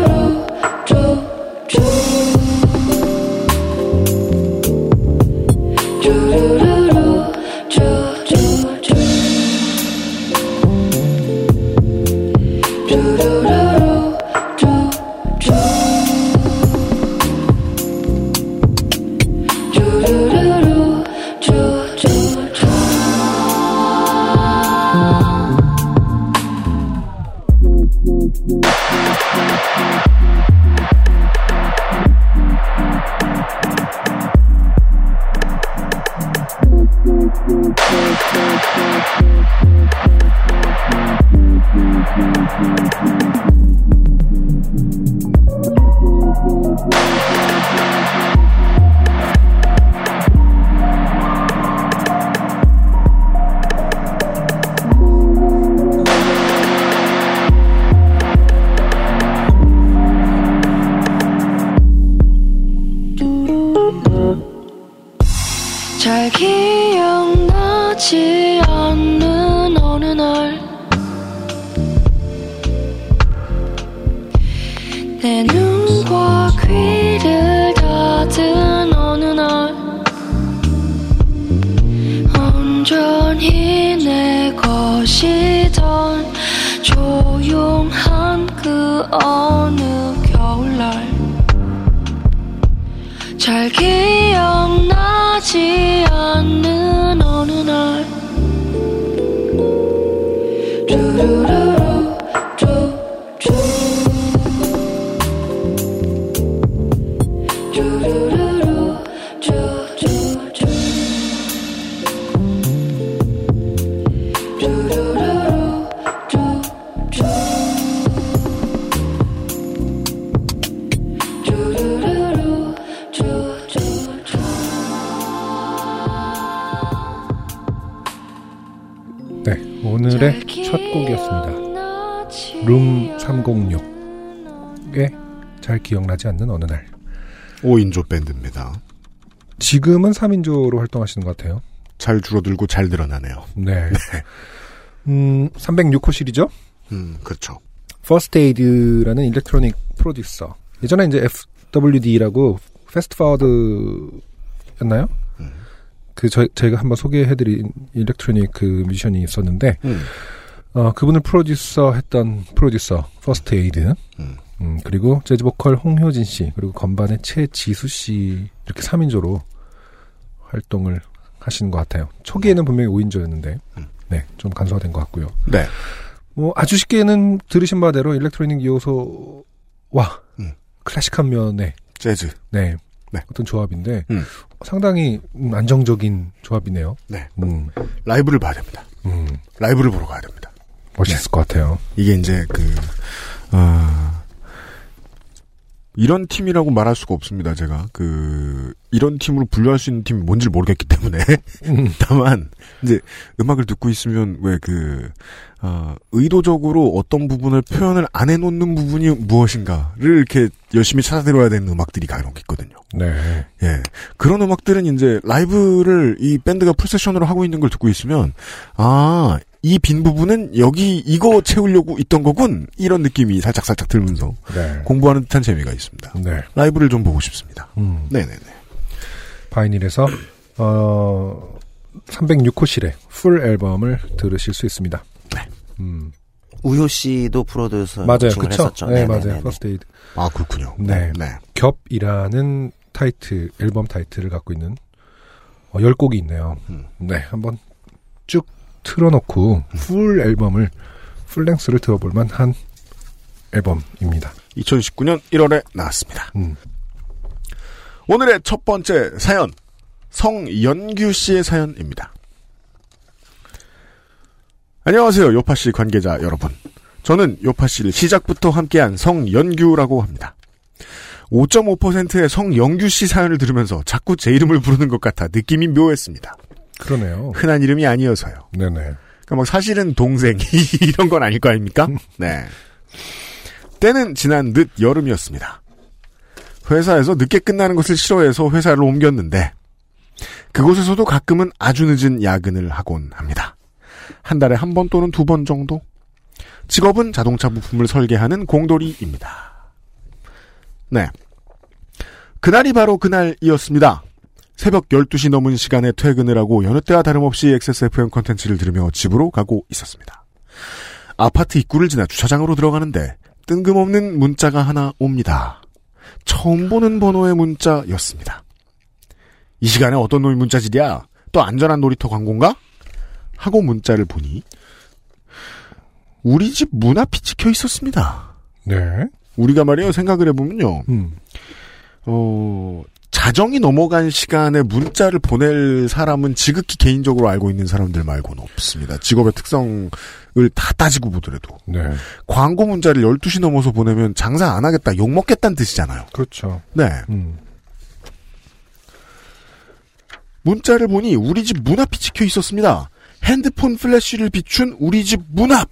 Speaker 6: 잘 기억나지 않는 어느 날.
Speaker 1: 5인조 밴드입니다.
Speaker 2: 지금은 3인조로 활동하시는 것 같아요.
Speaker 1: 잘 줄어들고 잘 늘어나네요.
Speaker 2: 네. <laughs> 음, 306호 실이죠?
Speaker 1: 음, 그렇죠.
Speaker 2: 퍼스트 에이드라는 electronic 프로듀서. 예전에 이제 FWD라고 Fast Forward였나요? 그 저, 저희가 한번 소개해드린 electronic 그 뮤지션이 있었는데
Speaker 1: 음.
Speaker 2: 어, 그분을 프로듀서 했던 프로듀서 퍼스트 에이드
Speaker 1: 음.
Speaker 2: 음, 그리고 재즈 보컬 홍효진 씨 그리고 건반의 최지수 씨 이렇게 3인조로 활동을 하시는 것 같아요. 초기에는 분명히 5인조였는데
Speaker 1: 음.
Speaker 2: 네, 좀 간소화된 것 같고요.
Speaker 1: 네.
Speaker 2: 뭐 아주 쉽게는 들으신 바대로 일렉트로닉 요소와
Speaker 1: 음.
Speaker 2: 클래식한 면의
Speaker 1: 재즈.
Speaker 2: 네,
Speaker 1: 네.
Speaker 2: 어떤 조합인데
Speaker 1: 음.
Speaker 2: 상당히 음, 안정적인 조합이네요.
Speaker 1: 네.
Speaker 2: 음,
Speaker 1: 라이브를 봐야 됩니다.
Speaker 2: 음,
Speaker 1: 라이브를 보러 가야 됩니다.
Speaker 2: 멋있을 것 같아요.
Speaker 1: 이게 이제 그, 아, 이런 팀이라고 말할 수가 없습니다, 제가. 그, 이런 팀으로 분류할 수 있는 팀이 뭔지 모르겠기 때문에.
Speaker 2: 음, <laughs>
Speaker 1: 다만, 이제 음악을 듣고 있으면 왜 그, 어, 의도적으로 어떤 부분을 표현을 안 해놓는 부분이 무엇인가를 이렇게 열심히 찾아들어야 되는 음악들이 간혹 있거든요.
Speaker 2: 네,
Speaker 1: 예. 그런 음악들은 이제 라이브를 이 밴드가 full 세션으로 하고 있는 걸 듣고 있으면, 아, 이 빈 부분은 여기 이거 채우려고 있던 거군. 이런 느낌이 살짝 살짝 들면서
Speaker 2: 네,
Speaker 1: 공부하는 듯한 재미가 있습니다.
Speaker 2: 네.
Speaker 1: 라이브를 좀 보고 싶습니다.
Speaker 2: 음,
Speaker 1: 네네네.
Speaker 2: 바이닐에서 어 306호실의 full 앨범을 들으실 수 있습니다.
Speaker 1: 네.
Speaker 2: 음,
Speaker 5: 우효 씨도 프로듀서
Speaker 2: 맞아요, 그쵸?
Speaker 5: 했었죠.
Speaker 2: 네. 맞아요. 퍼스트 에이드.
Speaker 1: 아, 그렇군요.
Speaker 2: 네.
Speaker 1: 네.
Speaker 2: 겹이라는 타이틀, 앨범 타이틀을 갖고 있는 어, 10곡이 있네요.
Speaker 1: 음.
Speaker 2: 네, 한번 쭉 틀어놓고 full 앨범을, full length를 들어볼 만한 앨범입니다.
Speaker 1: 2019년 1월에 나왔습니다.
Speaker 2: 음.
Speaker 1: 오늘의 첫 번째 사연. 성연규 씨의 사연입니다. 안녕하세요. 요파 씨 관계자 여러분. 저는 요파 씨를 시작부터 함께한 성연규라고 합니다. 5.5%의 성영규 씨 사연을 들으면서 자꾸 제 이름을 부르는 것 같아 느낌이 묘했습니다.
Speaker 2: 그러네요.
Speaker 1: 흔한 이름이 아니어서요.
Speaker 2: 네네.
Speaker 1: 그러니까 막 사실은 동생 <laughs> 이런 건 아닐 거 아닙니까? 네. 때는 지난 늦 여름이었습니다. 회사에서 늦게 끝나는 것을 싫어해서 회사를 옮겼는데 그곳에서도 가끔은 아주 늦은 야근을 하곤 합니다. 한 달에 한 번 또는 두 번 정도. 직업은 자동차 부품을 설계하는 공돌이입니다. 네. 그날이 바로 그날이었습니다. 새벽 12시 넘은 시간에 퇴근을 하고 여느 때와 다름없이 XSFM 컨텐츠를 들으며 집으로 가고 있었습니다. 아파트 입구를 지나 주차장으로 들어가는데 뜬금없는 문자가 하나 옵니다. 처음 보는 번호의 문자였습니다. 이 시간에 어떤 놈이 문자질이야? 또 안전한 놀이터 광고인가? 하고 문자를 보니 우리 집 문 앞이 찍혀 있었습니다.
Speaker 2: 네.
Speaker 1: 우리가 말이에요 생각을 해보면요.
Speaker 2: 음.
Speaker 1: 어, 자정이 넘어간 시간에 문자를 보낼 사람은 지극히 개인적으로 알고 있는 사람들 말고는 없습니다. 직업의 특성을 다 따지고 보더라도.
Speaker 2: 네.
Speaker 1: 광고 문자를 12시 넘어서 보내면 장사 안 하겠다, 욕먹겠다는 뜻이잖아요.
Speaker 2: 그렇죠.
Speaker 1: 네.
Speaker 2: 음.
Speaker 1: 문자를 보니 우리 집 문 앞이 찍혀 있었습니다. 핸드폰 플래시를 비춘 우리 집 문 앞!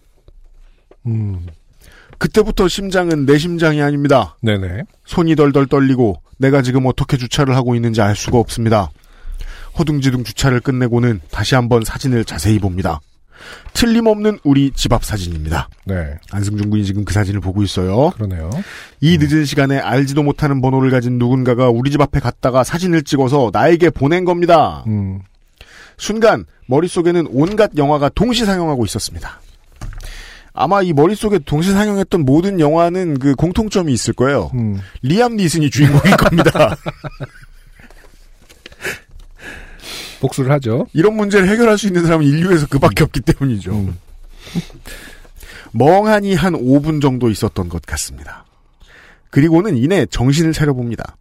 Speaker 2: 음.
Speaker 1: 그때부터 심장은 내 심장이 아닙니다.
Speaker 2: 네네.
Speaker 1: 손이 덜덜 떨리고 내가 지금 어떻게 주차를 하고 있는지 알 수가 없습니다. 허둥지둥 주차를 끝내고는 다시 한번 사진을 자세히 봅니다. 틀림없는 우리 집 앞 사진입니다.
Speaker 2: 네.
Speaker 1: 안승준 군이 지금 그 사진을 보고 있어요.
Speaker 2: 그러네요.
Speaker 1: 이 늦은 시간에 알지도 못하는 번호를 가진 누군가가 우리 집 앞에 갔다가 사진을 찍어서 나에게 보낸 겁니다.
Speaker 2: 음.
Speaker 1: 순간 머릿속에는 온갖 영화가 동시 상영하고 있었습니다. 아마 이 머릿속에 동시 상영했던 모든 영화는 그 공통점이 있을 거예요.
Speaker 2: 음.
Speaker 1: 리암 니슨이 주인공일 겁니다. <laughs>
Speaker 2: 복수를 하죠.
Speaker 1: 이런 문제를 해결할 수 있는 사람은 인류에서 그밖에 없기 때문이죠.
Speaker 2: 음.
Speaker 1: 멍하니 한 5분 정도 있었던 것 같습니다. 그리고는 이내 정신을 차려봅니다.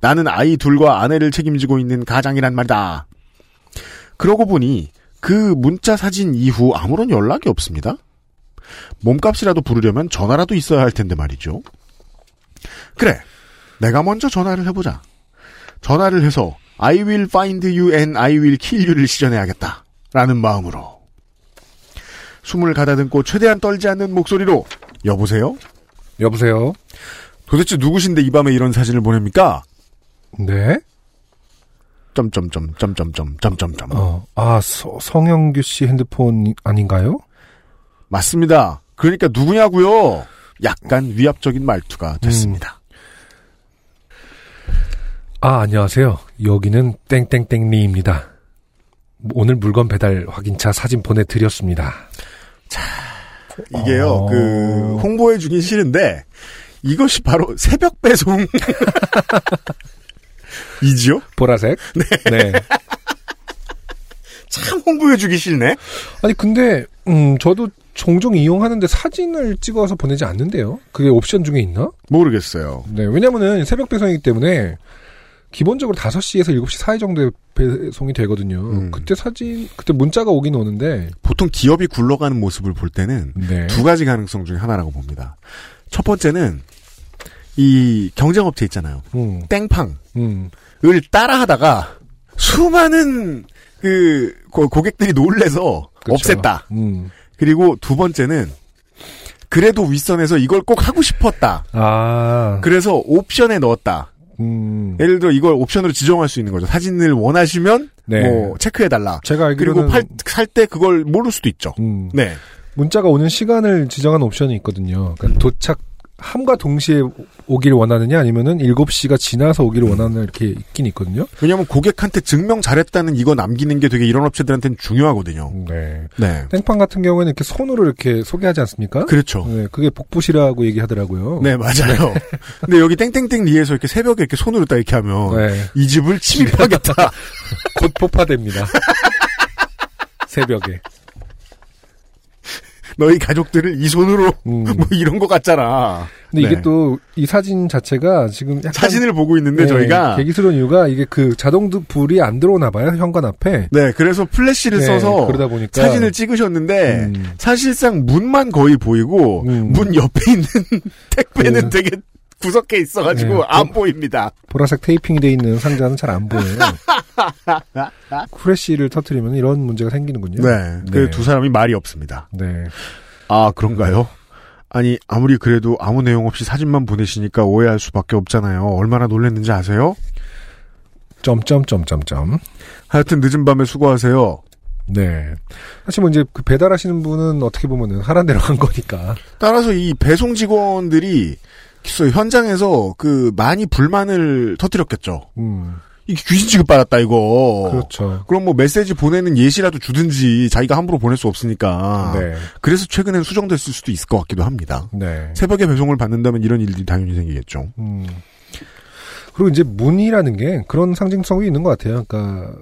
Speaker 1: 나는 아이 둘과 아내를 책임지고 있는 가장이란 말이다. 그러고 보니 그 문자 사진 이후 아무런 연락이 없습니다. 몸값이라도 부르려면 전화라도 있어야 할 텐데 말이죠. 그래, 내가 먼저 전화를 해보자. 전화를 해서 I will find you and I will kill you를 실현해야겠다. 라는 마음으로. 숨을 가다듬고 최대한 떨지 않는 목소리로 여보세요?
Speaker 2: 여보세요?
Speaker 1: 도대체 누구신데 이 밤에 이런 사진을 보냅니까?
Speaker 2: 네?
Speaker 1: 점점점 점점점 점점점.
Speaker 2: 어, 아, 서- 성영규 씨 핸드폰 아닌가요?
Speaker 1: 맞습니다. 그러니까 누구냐고요? 약간 위압적인 말투가 됐습니다.
Speaker 2: 아, 안녕하세요. 여기는 땡땡땡리입니다. 오늘 물건 배달 확인차 사진 보내드렸습니다.
Speaker 1: 이게요,
Speaker 2: 어.
Speaker 1: 그 홍보해 주긴 싫은데 이것이 바로 새벽 배송 <laughs> 이지요?
Speaker 2: 보라색? <laughs> 네.
Speaker 1: 참 홍보해 주기 싫네.
Speaker 2: 아니, 근데, 음, 저도 종종 이용하는데 사진을 찍어서 보내지 않는데요? 그게 옵션 중에 있나?
Speaker 1: 모르겠어요.
Speaker 2: 네, 왜냐면은 새벽 배송이기 때문에 기본적으로 5시에서 7시 사이 정도에 배송이 되거든요.
Speaker 1: 음.
Speaker 2: 그때 사진, 그때 문자가 오긴 오는데,
Speaker 1: 보통 기업이 굴러가는 모습을 볼 때는
Speaker 2: 네.
Speaker 1: 두 가지 가능성 중에 하나라고 봅니다. 첫 번째는 이 경쟁업체 있잖아요.
Speaker 2: 음,
Speaker 1: 땡팡을
Speaker 2: 음,
Speaker 1: 따라하다가 수많은 그 고- 고객들이 놀래서
Speaker 2: 그쵸.
Speaker 1: 없앴다.
Speaker 2: 음.
Speaker 1: 그리고 두 번째는 그래도 윗선에서 이걸 꼭 하고 싶었다.
Speaker 2: 아,
Speaker 1: 그래서 옵션에 넣었다.
Speaker 2: 음.
Speaker 1: 예를 들어 이걸 옵션으로 지정할 수 있는 거죠. 사진을 원하시면
Speaker 2: 네.
Speaker 1: 뭐 체크해 달라.
Speaker 2: 제가 알기로는,
Speaker 1: 그리고 살 때 그걸 모를 수도 있죠.
Speaker 2: 음,
Speaker 1: 네.
Speaker 2: 문자가 오는 시간을 지정한 옵션이 있거든요. 그러니까 도착, 함과 동시에 오길 원하느냐 아니면은 7시가 지나서 오기를 원하느냐 이렇게 있긴 있거든요.
Speaker 1: 왜냐하면 고객한테 증명 잘했다는 이거 남기는 게 되게 이런 업체들한테는 중요하거든요.
Speaker 2: 네.
Speaker 1: 네.
Speaker 2: 땡팡 같은 경우에는 이렇게 손으로 이렇게 소개하지 않습니까?
Speaker 1: 그렇죠.
Speaker 2: 네, 그게 복붙이라고 얘기하더라고요.
Speaker 1: 네, 맞아요. <laughs> 근데 여기 땡땡땡 리에서 이렇게 새벽에 이렇게 손으로 딱 이렇게 하면
Speaker 2: 네.
Speaker 1: 이 집을 침입하겠다. <laughs>
Speaker 2: 곧 폭파됩니다. <laughs> 새벽에.
Speaker 1: 너희 가족들을 이 손으로
Speaker 2: 음. <laughs>
Speaker 1: 뭐 이런 거 같잖아.
Speaker 2: 근데
Speaker 1: 네.
Speaker 2: 이게 또 이 사진 자체가 지금
Speaker 1: 사진을 보고 있는데
Speaker 2: 네,
Speaker 1: 저희가
Speaker 2: 계기스러운 이유가 이게 그 자동 불이 안 들어오나 봐요 현관 앞에.
Speaker 1: 네, 그래서 플래시를
Speaker 2: 네,
Speaker 1: 써서
Speaker 2: 그러다 보니까
Speaker 1: 사진을 찍으셨는데
Speaker 2: 음.
Speaker 1: 사실상 문만 거의 보이고
Speaker 2: 음.
Speaker 1: 문 옆에 있는 <laughs> 택배는
Speaker 2: 그-
Speaker 1: 되게 구석에 있어가지고
Speaker 2: 네.
Speaker 1: 안 보입니다.
Speaker 2: 보라색 테이핑이 돼 있는 상자는 잘 안 보여요. <laughs> 후레쉬를 터트리면 이런 문제가 생기는군요.
Speaker 1: 네. 그 두 사람이 말이 없습니다.
Speaker 2: 네.
Speaker 1: 아, 그런가요? 아니, 아무리 그래도 아무 내용 없이 사진만 보내시니까 오해할 수밖에 없잖아요. 얼마나 놀랬는지 아세요?
Speaker 2: 점점점점점.
Speaker 1: 하여튼 늦은 밤에 수고하세요.
Speaker 2: 네. 사실 뭐 이제 그 배달하시는 분은 어떻게 보면은 하란 대로 한 거니까.
Speaker 1: 따라서 이 배송 직원들이 글쎄요, 현장에서 그 많이 불만을 터뜨렸겠죠.
Speaker 2: 음.
Speaker 1: 이게 귀신 취급받았다 이거.
Speaker 2: 그렇죠.
Speaker 1: 그럼 뭐 메시지 보내는 예시라도 주든지 자기가 함부로 보낼 수 없으니까.
Speaker 2: 네.
Speaker 1: 그래서 최근엔 수정됐을 수도 있을 것 같기도 합니다.
Speaker 2: 네.
Speaker 1: 새벽에 배송을 받는다면 이런 일들이 당연히 생기겠죠.
Speaker 2: 음. 그리고 이제 문이라는 게 그런 상징성이 있는 것 같아요. 그러니까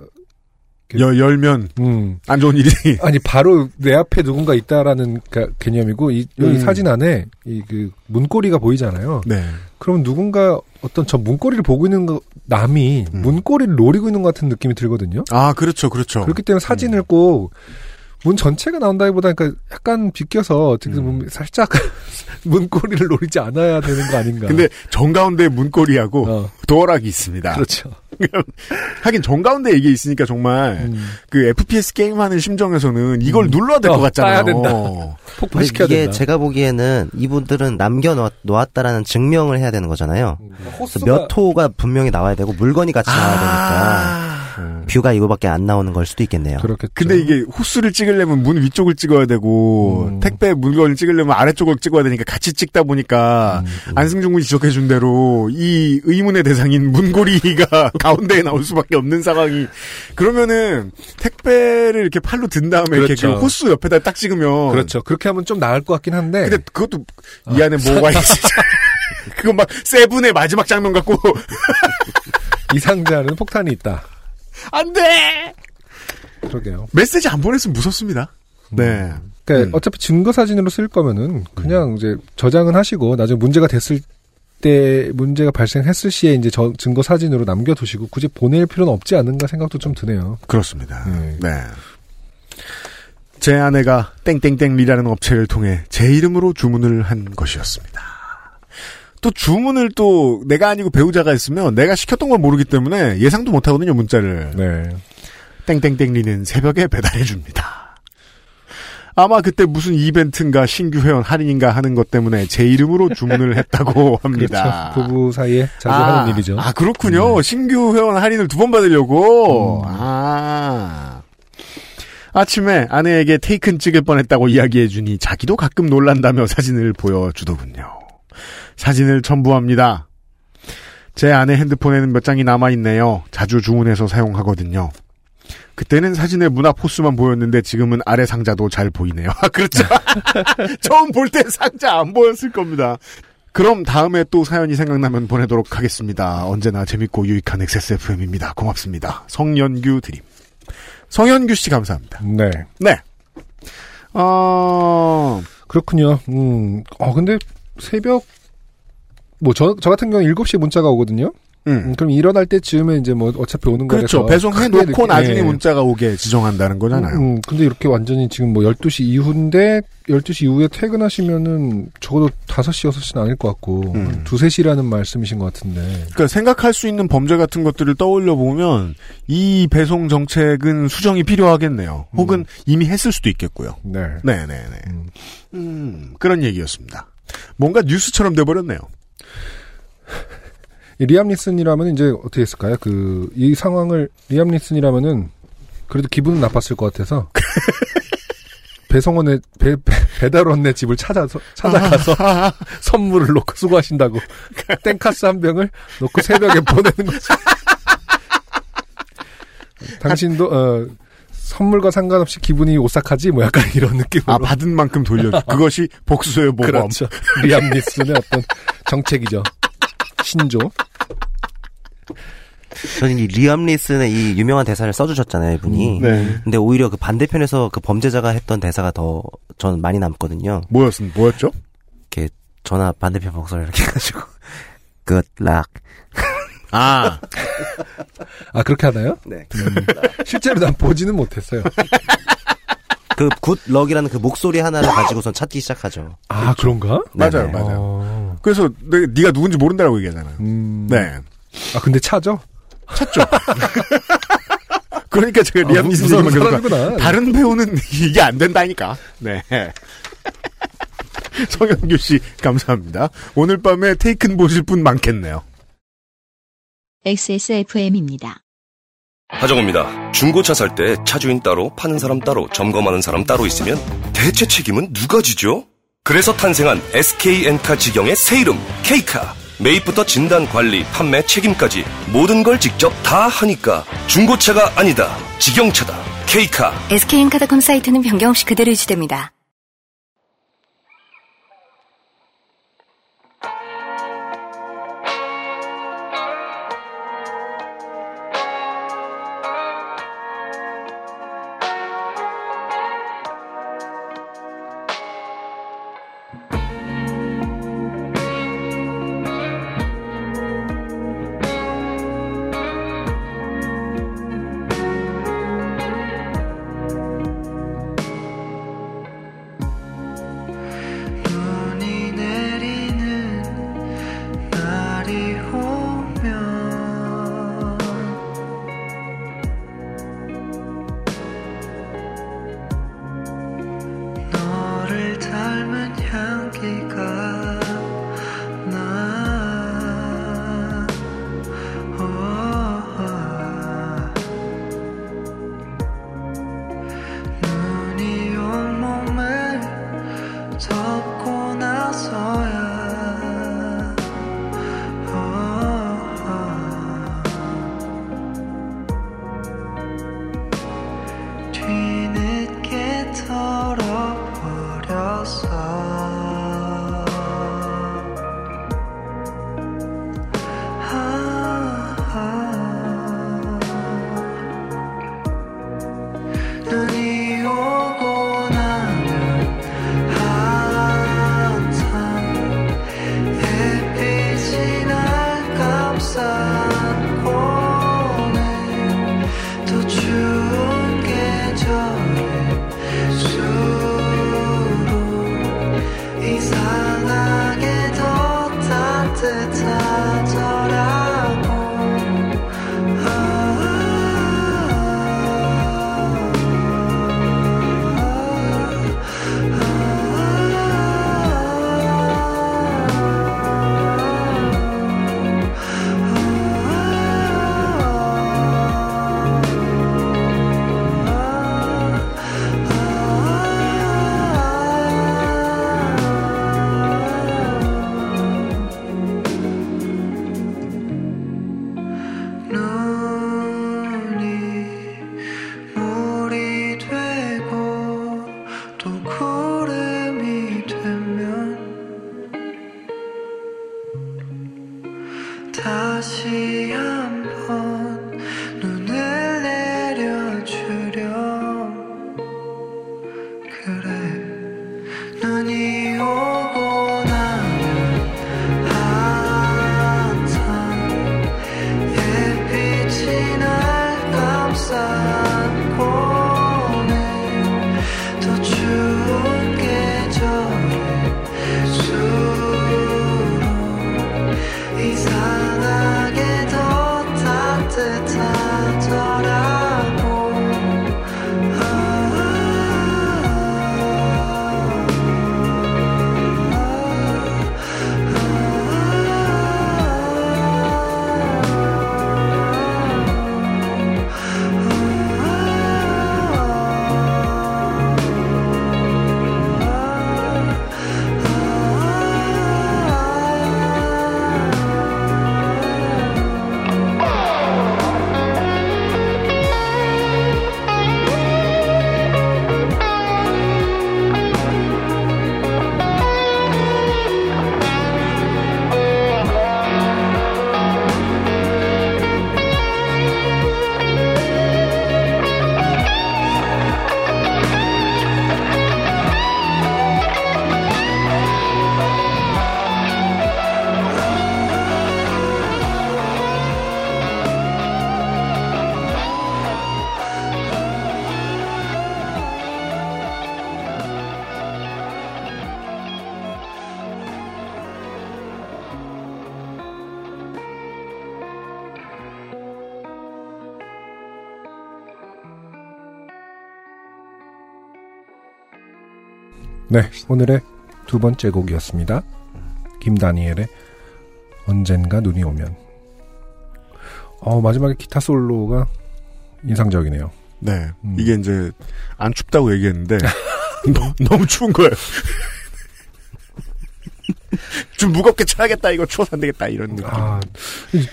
Speaker 1: 열, 열면
Speaker 2: 음.
Speaker 1: 안 좋은 일이. <laughs>
Speaker 2: 아니 바로 내 앞에 누군가 있다라는 가- 개념이고 이 여기
Speaker 1: 음.
Speaker 2: 사진 안에 이 그 문고리가 보이잖아요.
Speaker 1: 네.
Speaker 2: 그럼 누군가 어떤 저 문고리를 보고 있는 거, 남이
Speaker 1: 음.
Speaker 2: 문고리를 노리고 있는 것 같은 느낌이 들거든요.
Speaker 1: 아, 그렇죠, 그렇죠.
Speaker 2: 그렇기 때문에 사진을 꼭 문 전체가 나온다기보다 그러니까 약간 비껴서 어떻게
Speaker 1: 음.
Speaker 2: 살짝 <laughs> 문고리를 노리지 않아야 되는 거 아닌가.
Speaker 1: 근데 정 가운데 문고리하고
Speaker 2: 어,
Speaker 1: 도어락이 있습니다.
Speaker 2: 그렇죠.
Speaker 1: 하긴 정가운데 이게 있으니까 정말
Speaker 2: 음.
Speaker 1: 그 FPS 게임 하는 심정에서는 이걸 눌러야 될
Speaker 2: 어,
Speaker 1: 것 같잖아요.
Speaker 5: 근데 <laughs>
Speaker 2: 폭파시켜야
Speaker 5: 이게
Speaker 2: 된다.
Speaker 5: 제가 보기에는 이분들은 남겨 놓았다라는 증명을 해야 되는 거잖아요.
Speaker 2: 호수가
Speaker 5: 몇 호가 분명히 나와야 되고 물건이 같이 나와야 되니까
Speaker 1: 아.
Speaker 5: 뷰가 이거밖에 안 나오는 걸 수도 있겠네요.
Speaker 2: 그렇겠죠.
Speaker 1: 근데 이게 호수를 찍으려면 문 위쪽을 찍어야 되고
Speaker 2: 음.
Speaker 1: 택배 물건을 찍으려면 아래쪽을 찍어야 되니까 같이 찍다 보니까
Speaker 2: 음.
Speaker 1: 안승준 군이 지적해 준 대로 이 의문의 대상인 문고리가 <laughs> 가운데에 나올 수밖에 없는 상황이 그러면은 택배를 이렇게 팔로 든 다음에 이렇게
Speaker 2: 그렇죠.
Speaker 1: 그 호수 옆에다 딱 찍으면
Speaker 2: 그렇죠. 그렇게 하면 좀 나을 것 같긴 한데.
Speaker 1: 근데 그것도 이 안에 뭐가 있지? <laughs> 그거 막 세븐의 마지막 장면 같고 <laughs>
Speaker 2: 이 상자는 폭탄이 있다.
Speaker 1: 안 돼.
Speaker 2: 그러게요.
Speaker 1: 메시지 안 보냈으면 무섭습니다. 네.
Speaker 2: 그러니까
Speaker 1: 음.
Speaker 2: 어차피 증거 사진으로 쓸 거면은 그냥 이제 저장은 하시고 나중에 문제가 됐을 때 문제가 발생했을 시에 이제 저 증거 사진으로 남겨두시고 굳이 보낼 필요는 없지 않은가 생각도 좀 드네요.
Speaker 1: 그렇습니다.
Speaker 2: 네.
Speaker 1: 네. 제 아내가 땡땡땡 리라는 업체를 통해 제 이름으로 주문을 한 것이었습니다. 또 주문을 또 내가 아니고 배우자가 있으면 내가 시켰던 걸 모르기 때문에 예상도 못 하거든요, 문자를.
Speaker 2: 네.
Speaker 1: 땡땡땡리는 새벽에 배달해 줍니다. 아마 그때 무슨 이벤트인가 신규 회원 할인인가 하는 것 때문에 제 이름으로 주문을 했다고 <laughs> 합니다.
Speaker 2: 그렇죠. 부부 사이에 자주
Speaker 1: 아,
Speaker 2: 하는 일이죠.
Speaker 1: 아, 그렇군요. 신규 회원 할인을 두 번 받으려고.
Speaker 2: 음.
Speaker 1: 아. 아침에 아내에게 테이큰 찍을 뻔했다고 이야기해주니 자기도 가끔 놀란다며 사진을 보여주더군요. 사진을 첨부합니다. 제 아내 핸드폰에는 몇 장이 남아있네요. 자주 주문해서 사용하거든요. 그때는 사진의 문앞 호수만 보였는데 지금은 아래 상자도 잘 보이네요. <laughs> 아, 그렇죠. <laughs> 처음 볼 때 상자 안 보였을 겁니다. 그럼 다음에 또 사연이 생각나면 보내도록 하겠습니다. 언제나 재밌고 유익한 XSFM입니다. 고맙습니다. 성연규 드림. 성연규 씨 감사합니다.
Speaker 2: 네.
Speaker 1: 네. 어,
Speaker 2: 그렇군요. 음. 어, 근데 새벽, 뭐, 저, 저 같은 경우는 7시에 문자가 오거든요.
Speaker 1: 음.
Speaker 2: 음, 그럼 일어날 때쯤에 이제 뭐, 어차피 오는
Speaker 1: 그렇죠.
Speaker 2: 거라서.
Speaker 1: 배송해
Speaker 2: 크게
Speaker 1: 놓고 나중에
Speaker 2: 예.
Speaker 1: 문자가 오게 지정한다는 거잖아요.
Speaker 2: 음, 근데 이렇게 완전히 지금 뭐 12시 이후인데 12시 이후에 퇴근하시면은 적어도 5시, 6시는 아닐 것 같고
Speaker 1: 음.
Speaker 2: 한 두세 시라는 말씀이신 것 같은데.
Speaker 1: 그러니까 생각할 수 있는 범죄 같은 것들을 떠올려 보면 이 배송 정책은 수정이 필요하겠네요. 혹은 이미 했을 수도 있겠고요.
Speaker 2: 네.
Speaker 1: 네 네 네.
Speaker 2: 음.
Speaker 1: 음, 그런 얘기였습니다. 뭔가 뉴스처럼 돼 버렸네요.
Speaker 2: 이 리암 니슨이라면 이제 어떻게 했을까요? 그, 이 상황을 리암 니슨이라면은 그래도 기분은 나빴을 것 같아서 <laughs> 배송원의 배, 배, 달원네 집을 찾아서 찾아가서 <laughs> 선물을 놓고 수고하신다고 땡카스 한 병을 놓고 새벽에 <laughs> 보내는 거죠. 당신도 어, 선물과 상관없이 기분이 오싹하지 뭐 약간 이런 느낌으로
Speaker 1: 아, 받은 만큼 돌려줘. 그것이 복수의 모범.
Speaker 2: 그렇죠. 리암 니슨의 어떤 정책이죠. 신조.
Speaker 5: 저는 이 리암 니슨의 이 유명한 대사를 써주셨잖아요, 이분이.
Speaker 1: 네.
Speaker 5: 근데 오히려 그 반대편에서 그 범죄자가 했던 대사가 더 저는 많이 남거든요.
Speaker 1: 뭐였, 뭐였죠?
Speaker 5: 이렇게 전화 반대편 목소리 이렇게 해가지고 <laughs> Good luck.
Speaker 1: 아, <laughs>
Speaker 2: 아 그렇게 하나요?
Speaker 5: 네.
Speaker 2: 음, 실제로 난 보지는 못했어요. <laughs>
Speaker 5: 그 good luck이라는 그 목소리 하나를 가지고선 찾기 시작하죠.
Speaker 2: 아 그런가?
Speaker 5: 네네.
Speaker 1: 맞아요, 맞아요.
Speaker 2: 어,
Speaker 1: 그래서 내, 네가 누군지 모른다라고 얘기하잖아요.
Speaker 2: 음.
Speaker 1: 네.
Speaker 2: 아 근데 찾죠?
Speaker 1: 찾죠. <laughs> 그러니까 제가
Speaker 2: 아,
Speaker 1: 리암 니슨 얘기만
Speaker 2: 무서운
Speaker 1: 계속
Speaker 2: 사람이구나.
Speaker 1: 다른 배우는 <laughs> 이게 안 된다니까. 네. <laughs> 성현규 씨 감사합니다. 오늘 밤에 테이큰 보실 분 많겠네요.
Speaker 7: XSFM입니다.
Speaker 8: 하정우입니다. 중고차 살 때 차주인 따로 파는 사람 따로 점검하는 사람 따로 있으면 대체 책임은 누가 지죠? 그래서 탄생한 SK엔카 직영의 새 이름 K카. 매입부터 진단 관리, 판매 책임까지 모든 걸 직접 다 하니까 중고차가 아니다. 직영차다. K카.
Speaker 9: SK엔카닷컴 사이트는 변경 없이 그대로
Speaker 10: 유지됩니다.
Speaker 2: 네, 오늘의 두 번째 곡이었습니다. 김다니엘의 언젠가 눈이 오면. 어, 마지막에 기타 솔로가 인상적이네요.
Speaker 1: 네.
Speaker 2: 음.
Speaker 1: 이게 이제 안 춥다고 얘기했는데 <laughs> 너무, 너무 추운 거예요. <laughs> 좀 무겁게 쳐야겠다 이거 추워서 안 되겠다 이런 느낌.
Speaker 2: 아,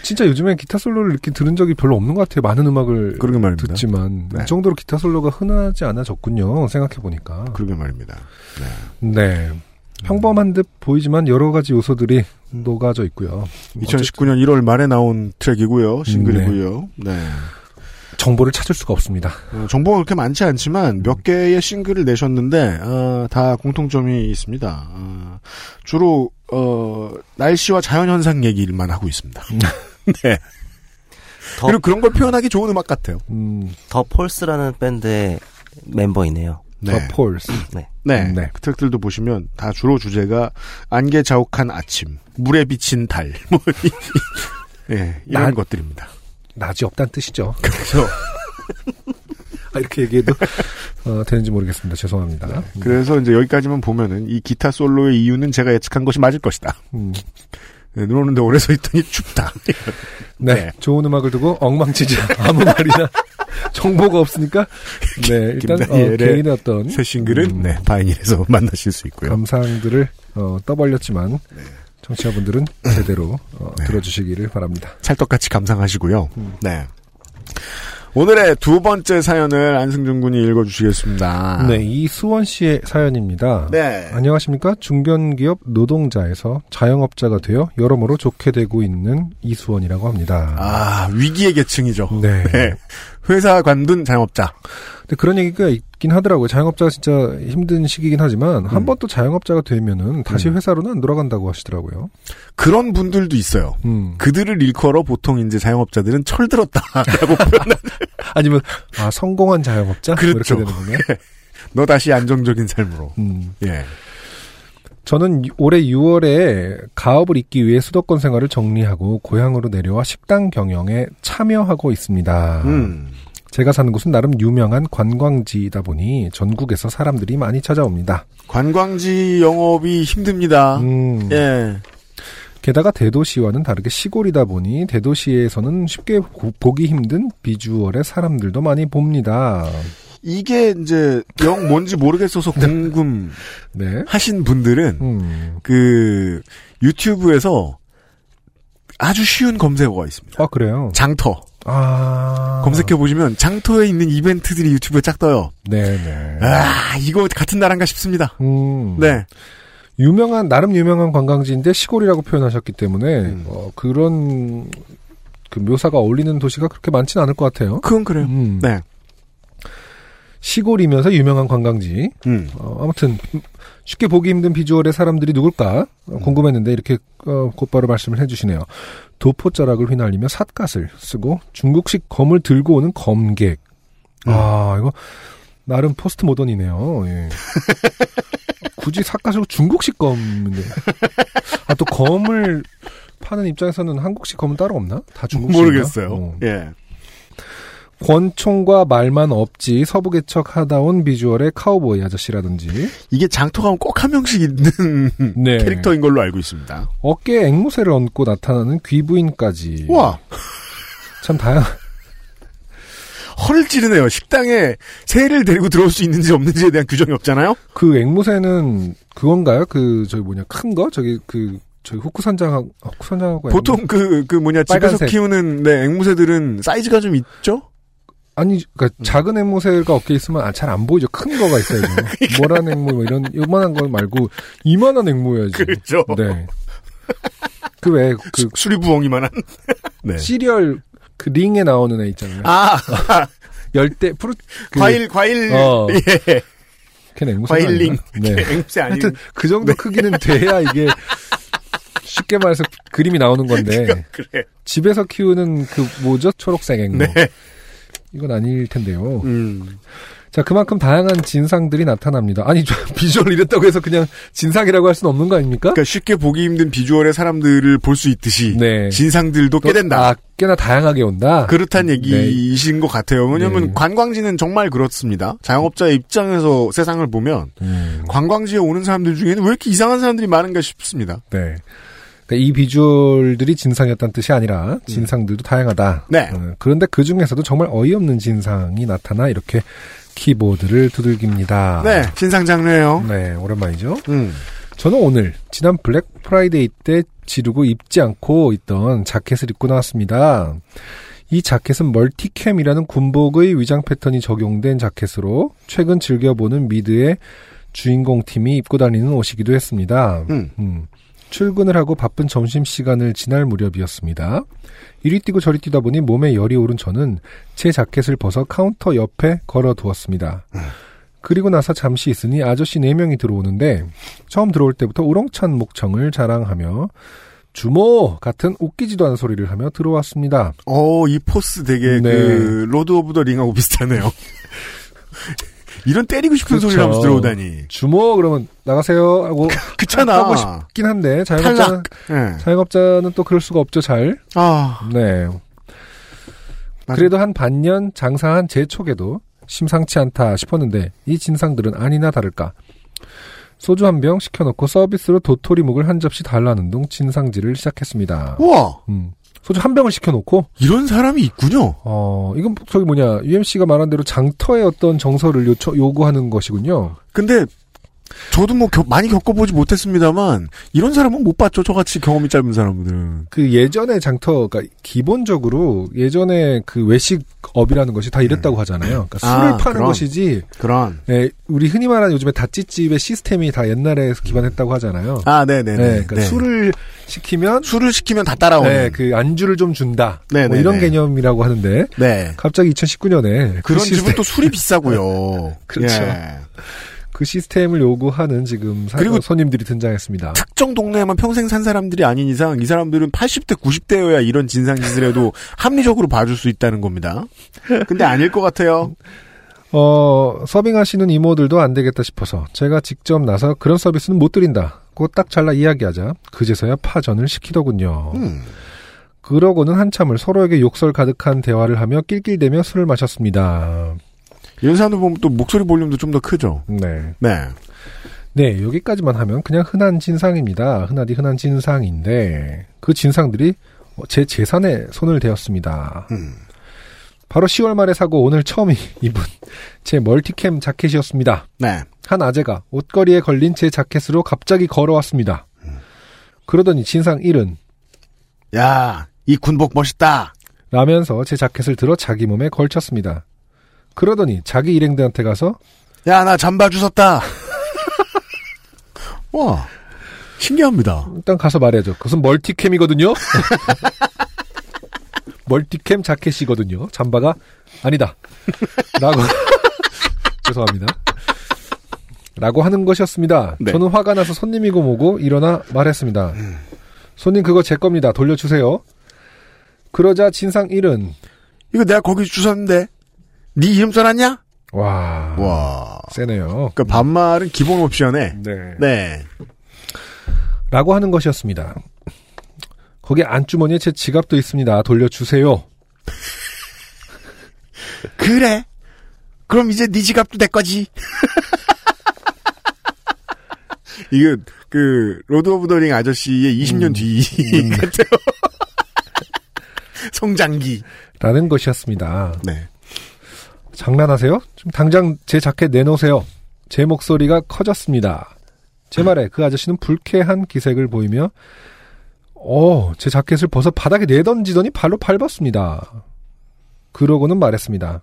Speaker 2: 진짜 요즘에 기타 솔로를 이렇게 들은 적이 별로 없는 것 같아요. 많은 음악을
Speaker 1: 그러게 말입니다.
Speaker 2: 듣지만
Speaker 1: 네.
Speaker 2: 이 정도로 기타 솔로가 흔하지 않아졌군요. 생각해 보니까.
Speaker 1: 그러게 말입니다.
Speaker 2: 네. 평범한 듯 보이지만 여러 가지 요소들이 녹아져 있고요.
Speaker 1: 2019년 1월 말에 나온 트랙이고요. 싱글이고요. 네.
Speaker 2: 정보를 찾을 수가 없습니다.
Speaker 1: 어, 정보가 그렇게 많지 않지만 몇 개의 싱글을 내셨는데 어, 다 공통점이 있습니다. 어, 주로 어, 날씨와 자연 현상 얘기만 하고 있습니다. <laughs> 네.
Speaker 5: 더,
Speaker 1: 그리고 그런 걸 표현하기 좋은 음악 같아요.
Speaker 2: 음,
Speaker 5: 더 폴스라는 밴드의 멤버이네요.
Speaker 1: 네.
Speaker 2: 더 폴스.
Speaker 5: 네.
Speaker 1: 네.
Speaker 2: 네.
Speaker 1: 그 트랙들도 보시면 다 주로 주제가 안개 자욱한 아침, 물에 비친 달, 뭐, <laughs> 이- 네, 이런
Speaker 2: 날-
Speaker 1: 것들입니다.
Speaker 2: 낮이 없다는 뜻이죠. <laughs>
Speaker 1: 그래서
Speaker 2: 아, 이렇게 얘기해도 어, 되는지 모르겠습니다. 죄송합니다.
Speaker 1: 그래서 이제 여기까지만 보면은 이 기타 솔로의 이유는 제가 예측한 것이 맞을 것이다.
Speaker 2: 음,
Speaker 1: 네, 눈 오는데 오래 서 있더니 춥다. <laughs>
Speaker 2: 네,
Speaker 1: 네.
Speaker 2: 좋은 음악을 두고 엉망치지 아무 말이나 정보가 없으니까 네 <laughs> 일단 어, 개인의 어떤
Speaker 1: 새 싱글은
Speaker 2: 음,
Speaker 1: 네, 바이닐에서 만나실 수 있고요.
Speaker 2: 감상들을 어, 떠벌렸지만 청취자분들은 제대로 어,
Speaker 1: 네.
Speaker 2: 들어주시기를 바랍니다.
Speaker 1: 찰떡같이 감상하시고요.
Speaker 2: 음.
Speaker 1: 네. 오늘의 두 번째 사연을 안승준 군이 읽어주시겠습니다.
Speaker 2: 네, 이수원 씨의 사연입니다.
Speaker 1: 네.
Speaker 2: 안녕하십니까? 중견기업 노동자에서 자영업자가 되어 여러모로 좋게 되고 있는 이수원이라고 합니다.
Speaker 1: 아, 위기의 계층이죠.
Speaker 2: 네.
Speaker 1: 네. 회사 관둔 자영업자.
Speaker 2: 근데 그런 얘기가 있긴 하더라고요. 자영업자가 진짜 힘든 시기긴 하지만 한 번 또 자영업자가 되면은 다시
Speaker 1: 음.
Speaker 2: 회사로는 안 돌아간다고 하시더라고요.
Speaker 1: 그런 분들도 있어요.
Speaker 2: 음.
Speaker 1: 그들을 일컬어 보통 이제 자영업자들은 철들었다라고 <laughs> 표현을 <laughs>
Speaker 2: 아니면 아 성공한 자영업자 뭐
Speaker 1: 그렇죠.
Speaker 2: 이렇게 되는 거네요.
Speaker 1: 너 다시 안정적인 삶으로.
Speaker 2: 음.
Speaker 1: 예.
Speaker 2: 저는 유- 올해 6월에 가업을 잇기 위해 수도권 생활을 정리하고 고향으로 내려와 식당 경영에 참여하고 있습니다.
Speaker 1: 음.
Speaker 2: 제가 사는 곳은 나름 유명한 관광지이다 보니 전국에서 사람들이 많이 찾아옵니다.
Speaker 1: 관광지 영업이 힘듭니다.
Speaker 2: 음,
Speaker 1: 예.
Speaker 2: 게다가 대도시와는 다르게 시골이다 보니 대도시에서는 쉽게 보- 보기 힘든 비주얼의 사람들도 많이 봅니다.
Speaker 1: 이게 이제 영 뭔지 모르겠어서 궁금
Speaker 2: 네.
Speaker 1: 하신 분들은
Speaker 2: 음.
Speaker 1: 그 유튜브에서 아주 쉬운 검색어가 있습니다.
Speaker 2: 아, 그래요?
Speaker 1: 장터.
Speaker 2: 아.
Speaker 1: 검색해 보시면 장터에 있는 이벤트들이 유튜브에 쫙 떠요.
Speaker 2: 네네.
Speaker 1: 아, 이거 같은 나라인가 싶습니다.
Speaker 2: 음.
Speaker 1: 네.
Speaker 2: 유명한 나름 유명한 관광지인데 시골이라고 표현하셨기 때문에
Speaker 1: 음.
Speaker 2: 어, 그런 그 묘사가 어울리는 도시가 그렇게 많지는 않을 것 같아요.
Speaker 1: 그건 그래요.
Speaker 2: 음.
Speaker 1: 네.
Speaker 2: 시골이면서 유명한 관광지.
Speaker 1: 음.
Speaker 2: 어, 아무튼 쉽게 보기 힘든 비주얼의 사람들이 누굴까 어,
Speaker 1: 음.
Speaker 2: 궁금했는데 이렇게 어, 곧바로 말씀을 해주시네요. 도포 자락을 휘날리며 삿갓을 쓰고 중국식 검을 들고 오는 검객.
Speaker 1: 음.
Speaker 2: 아 이거 나름 포스트 모던이네요. 예. <laughs> 굳이 삿갓으로 중국식 검인데. 아 또 검을 파는 입장에서는 한국식 검은 따로 없나? 다 중국식.
Speaker 1: 모르겠어요. 예.
Speaker 2: 권총과 말만 없지 서부개척 하다 온 비주얼의 카우보이 아저씨라든지
Speaker 1: 이게 장터 가면 꼭 한 명씩 있는 <laughs>
Speaker 2: 네.
Speaker 1: 캐릭터인 걸로 알고 있습니다.
Speaker 2: 어깨에 앵무새를 얹고 나타나는 귀부인까지
Speaker 1: 와, <laughs>
Speaker 2: 참 다양
Speaker 1: 허를 찌르네요. 식당에 새를 데리고 들어올 수 있는지 없는지에 대한 규정이 없잖아요.
Speaker 2: 그 앵무새는 그건가요? 그 저기 뭐냐 큰 거 저기 그 저기 후쿠선장하고 아, 후쿠선장하고
Speaker 1: 보통 그, 그 뭐냐, 집에서
Speaker 2: 빨간색.
Speaker 1: 키우는, 네, 앵무새들은 사이즈가 좀 있죠?
Speaker 2: 아니, 그니까,
Speaker 1: 음.
Speaker 2: 작은 앵무새가 어깨에 있으면 아, 잘안 보이죠. 큰 거가 있어야죠. <laughs> 모란 앵무, 뭐 이런, 요만한 거 말고, 이만한 앵무여야지.
Speaker 1: 그렇죠.
Speaker 2: 네. 그 왜, 그,
Speaker 1: 수리부엉이만한. <laughs> 네.
Speaker 2: 시리얼, 그 링에 나오는 애 있잖아요.
Speaker 1: 아, <laughs>
Speaker 2: 열대, 프루, 그,
Speaker 1: 과일, 과일,
Speaker 2: 어.
Speaker 1: 예.
Speaker 2: 걔는 앵무새.
Speaker 1: 과일링.
Speaker 2: 네.
Speaker 1: 앵무새 아니고.
Speaker 2: 하여튼, 그 정도 크기는 돼야 이게, 쉽게 말해서 그림이 나오는 건데,
Speaker 1: 그래.
Speaker 2: 집에서 키우는 그, 뭐죠? 초록색 앵무.
Speaker 1: 네.
Speaker 2: 이건 아닐 텐데요.
Speaker 1: 음.
Speaker 2: 자, 그만큼 다양한 진상들이 나타납니다. 아니, 저 <laughs> 비주얼 이랬다고 해서 그냥 진상이라고 할 수는 없는 거 아닙니까?
Speaker 1: 그러니까 쉽게 보기 힘든 비주얼의 사람들을 볼 수 있듯이
Speaker 2: 네.
Speaker 1: 진상들도 꽤 된다.
Speaker 2: 아, 꽤나 다양하게 온다.
Speaker 1: 그렇단 얘기이신 것 같아요. 왜냐하면
Speaker 2: 네.
Speaker 1: 관광지는 정말 그렇습니다. 자영업자의 입장에서 세상을 보면
Speaker 2: 음.
Speaker 1: 관광지에 오는 사람들 중에는 왜 이렇게 이상한 사람들이 많은가 싶습니다.
Speaker 2: 네. 그러니까 이 비주얼들이 진상이었다는 뜻이 아니라 진상들도 다양하다.
Speaker 1: 네.
Speaker 2: 어, 그런데 그 중에서도 정말 어이없는 진상이 나타나 이렇게 키보드를 두들깁니다.
Speaker 1: 네, 진상 장르예요.
Speaker 2: 네, 오랜만이죠.
Speaker 1: 음.
Speaker 2: 저는 오늘 지난 블랙 프라이데이 때 지르고 입지 않고 있던 자켓을 입고 나왔습니다. 이 자켓은 멀티캠이라는 군복의 위장 패턴이 적용된 자켓으로 최근 즐겨보는 미드의 주인공 팀이 입고 다니는 옷이기도 했습니다.
Speaker 1: 음.
Speaker 2: 음. 출근을 하고 바쁜 점심시간을 지날 무렵이었습니다. 이리 뛰고 저리 뛰다 보니 몸에 열이 오른 저는 제 자켓을 벗어 카운터 옆에 걸어 두었습니다. 그리고 나서 잠시 있으니 아저씨 4명이 들어오는데 처음 들어올 때부터 우렁찬 목청을 자랑하며 주모 같은 웃기지도 않은 소리를 하며 들어왔습니다.
Speaker 1: 어, 이 포스 되게
Speaker 2: 네.
Speaker 1: 그 Lord of the Ring하고 비슷하네요. <laughs> 이런 때리고 싶은 소리를 하면서 들어오다니.
Speaker 2: 주모 그러면 나가세요 하고 <laughs>
Speaker 1: 그렇잖아.
Speaker 2: 하고 싶긴 한데 자영업자는
Speaker 1: 탈락. 예.
Speaker 2: 자영업자는 또 그럴 수가 없죠 잘.
Speaker 1: 아,
Speaker 2: 네. 그래도 한 반년 장사한 제 촉에도 심상치 않다 싶었는데 이 진상들은 아니나 다를까. 소주 한 병 시켜놓고 서비스로 도토리묵을 한 접시 달라는 등 진상질을 시작했습니다.
Speaker 1: 우와,
Speaker 2: 음. 소주 한 병을 시켜놓고
Speaker 1: 이런 사람이 있군요.
Speaker 2: 어 이건 저기 뭐냐 UMC가 말한 대로 장터의 어떤 정서를 요청 요구하는 것이군요.
Speaker 1: 근데 저도 뭐 겨- 많이 겪어보지 못했습니다만 이런 사람은 못 봤죠. 저같이 경험이 짧은 사람들은.
Speaker 2: 그 예전에 장터, 그러니까 기본적으로 예전에 그 외식업이라는 것이 다 이랬다고 하잖아요. 그러니까
Speaker 1: 아,
Speaker 2: 술을 파는
Speaker 1: 그럼.
Speaker 2: 것이지.
Speaker 1: 그런.
Speaker 2: 예, 우리 흔히 말하는 요즘에 다찌집의 시스템이 다 옛날에 기반했다고 하잖아요.
Speaker 1: 아, 네네네.
Speaker 2: 네, 그러니까 술을 시키면
Speaker 1: 술을 시키면 다 따라오는.
Speaker 2: 네, 그 안주를 좀 준다.
Speaker 1: 네,
Speaker 2: 뭐
Speaker 1: 네,
Speaker 2: 이런
Speaker 1: 네.
Speaker 2: 개념이라고 하는데
Speaker 1: 네.
Speaker 2: 갑자기 2019년에
Speaker 1: 그런 집은 또 술이 비싸고요. <laughs>
Speaker 2: 그렇죠.
Speaker 1: 예.
Speaker 2: 그 시스템을 요구하는 지금 사-
Speaker 1: 그리고
Speaker 2: 손님들이 등장했습니다.
Speaker 1: 특정 동네에만 평생 산 사람들이 아닌 이상 이 사람들은 80대, 90대여야 이런 진상짓을 해도 <laughs> 합리적으로 봐줄 수 있다는 겁니다. 근데 아닐 것 같아요.
Speaker 2: 어, 서빙하시는 이모들도 안 되겠다 싶어서 제가 직접 나서 그런 서비스는 못 드린다. 고 딱 잘라 이야기하자 그제서야 파전을 시키더군요.
Speaker 1: 음.
Speaker 2: 그러고는 한참을 서로에게 욕설 가득한 대화를 하며 낄낄대며 술을 마셨습니다.
Speaker 1: 사람들 보면 또 목소리 볼륨도 좀 더 크죠.
Speaker 2: 네.
Speaker 1: 네.
Speaker 2: 네, 여기까지만 하면 그냥 흔한 진상입니다. 흔하디 흔한 진상인데 그 진상들이 제 재산에 손을 대었습니다.
Speaker 1: 음.
Speaker 2: 바로 10월 말에 사고 오늘 처음 입은 <laughs> 제 멀티캠 자켓이었습니다.
Speaker 1: 네.
Speaker 2: 한 아재가 옷걸이에 걸린 제 자켓으로 갑자기 걸어왔습니다. 그러더니 진상 1은
Speaker 1: 야, 이 군복 멋있다.
Speaker 2: 라면서 제 자켓을 들어 자기 몸에 걸쳤습니다. 그러더니 자기 일행들한테 가서
Speaker 1: 야, 나 잠바 주웠다. <laughs> 와, 신기합니다.
Speaker 2: 일단 가서 말해야죠. 그것은 멀티캠이거든요. <laughs> 멀티캠 자켓이거든요. 잠바가 아니다. 라고 <laughs> 죄송합니다. 라고 하는 것이었습니다.
Speaker 1: 네.
Speaker 2: 저는 화가 나서 손님이고 뭐고 일어나 말했습니다. 손님 그거 제 겁니다. 돌려주세요. 그러자 진상 1은
Speaker 1: 이거 내가 거기 주웠는데, 네 이름 써놨냐?
Speaker 2: 와,
Speaker 1: 와.
Speaker 2: 세네요.
Speaker 1: 그러니까 반말은 기본 옵션에,
Speaker 2: 네.
Speaker 1: 네.
Speaker 2: 라고 하는 것이었습니다. 거기 안주머니에 제 지갑도 있습니다. 돌려주세요. <laughs>
Speaker 1: 그래. 그럼 이제 네 지갑도 내 거지. <laughs> 이거 그 Lord of the Ring 아저씨의 20년 뒤 같아요. <laughs> 성장기.
Speaker 2: 라는 것이었습니다.
Speaker 1: 네.
Speaker 2: 장난하세요? 좀 당장 제 자켓 내놓으세요. 제 목소리가 커졌습니다. 제 말에 그 아저씨는 불쾌한 기색을 보이며 어, 제 자켓을 벗어 바닥에 내던지더니 발로 밟았습니다. 그러고는 말했습니다.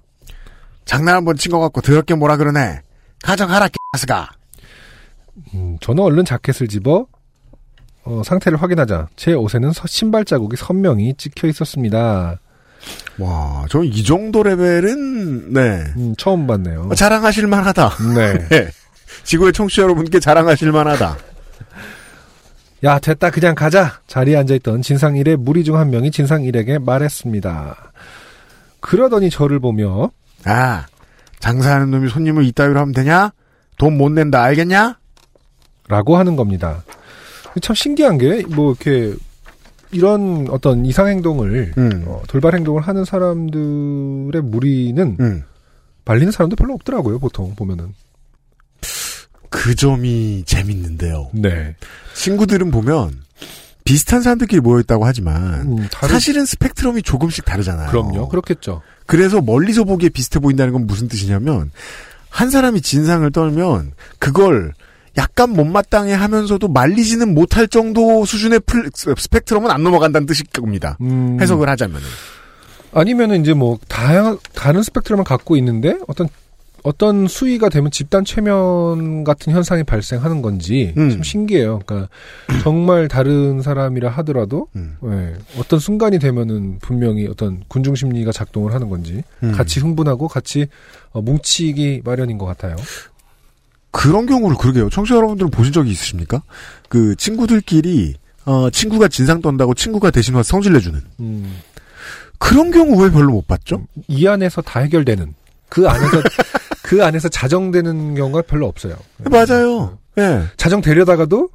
Speaker 1: 장난 한번 친 것 같고 더럽게 뭐라 그러네. 가져가라 개스가.
Speaker 2: 음, 저는 얼른 자켓을 집어 어, 상태를 확인하자 제 옷에는 서- 신발 자국이 선명히 찍혀 있었습니다.
Speaker 1: 와, 저 이 정도 레벨은 네
Speaker 2: 음, 처음 봤네요.
Speaker 1: 어, 자랑하실 만하다.
Speaker 2: 네. <laughs>
Speaker 1: 네. 지구의 청취자 여러분께 자랑하실 만하다.
Speaker 2: 야, 됐다. 그냥 가자. 자리에 앉아있던 진상 일의 무리 중 한 명이 진상 일에게 말했습니다. 그러더니 저를 보며
Speaker 1: 아, 장사하는 놈이 손님을 이따위로 하면 되냐? 돈 못 낸다 알겠냐?
Speaker 2: 라고 하는 겁니다. 참 신기한 게, 뭐, 이렇게, 이런 어떤 이상 행동을,
Speaker 1: 음.
Speaker 2: 어, 돌발 행동을 하는 사람들의 무리는,
Speaker 1: 음.
Speaker 2: 말리는 사람도 별로 없더라고요, 보통, 보면은.
Speaker 1: 그 점이 재밌는데요.
Speaker 2: 네.
Speaker 1: 친구들은 보면 비슷한 사람들끼리 모여 있다고 하지만
Speaker 2: 음, 다른-
Speaker 1: 사실은 스펙트럼이 조금씩 다르잖아요.
Speaker 2: 그럼요. 그렇겠죠.
Speaker 1: 그래서 멀리서 보기에 비슷해 보인다는 건 무슨 뜻이냐면 한 사람이 진상을 떨면 그걸 약간 못마땅해 하면서도 말리지는 못할 정도 수준의 플- 스펙트럼은 안 넘어간다는 뜻일 겁니다.
Speaker 2: 음,
Speaker 1: 해석을 하자면은.
Speaker 2: 아니면은 이제 뭐, 다양한, 다른 스펙트럼을 갖고 있는데, 어떤, 어떤 수위가 되면 집단 최면 같은 현상이 발생하는 건지,
Speaker 1: 음.
Speaker 2: 좀 신기해요. 그러니까, 정말 다른 사람이라 하더라도,
Speaker 1: 음.
Speaker 2: 예, 어떤 순간이 되면은 분명히 어떤 군중 심리가 작동을 하는 건지,
Speaker 1: 음.
Speaker 2: 같이 흥분하고 같이 어, 뭉치기 마련인 것 같아요.
Speaker 1: 그런 경우를 그러게요. 청취자 여러분들은 보신 적이 있으십니까? 그 친구들끼리 어, 친구가 진상 떤다고 친구가 대신 와서 성질 내주는
Speaker 2: 음,
Speaker 1: 그런 경우 왜 별로 못 봤죠?
Speaker 2: 이 안에서 다 해결되는, 그 안에서, <laughs> 그 안에서 자정되는 경우가 별로 없어요.
Speaker 1: 맞아요. 예.
Speaker 2: 자정 되려다가도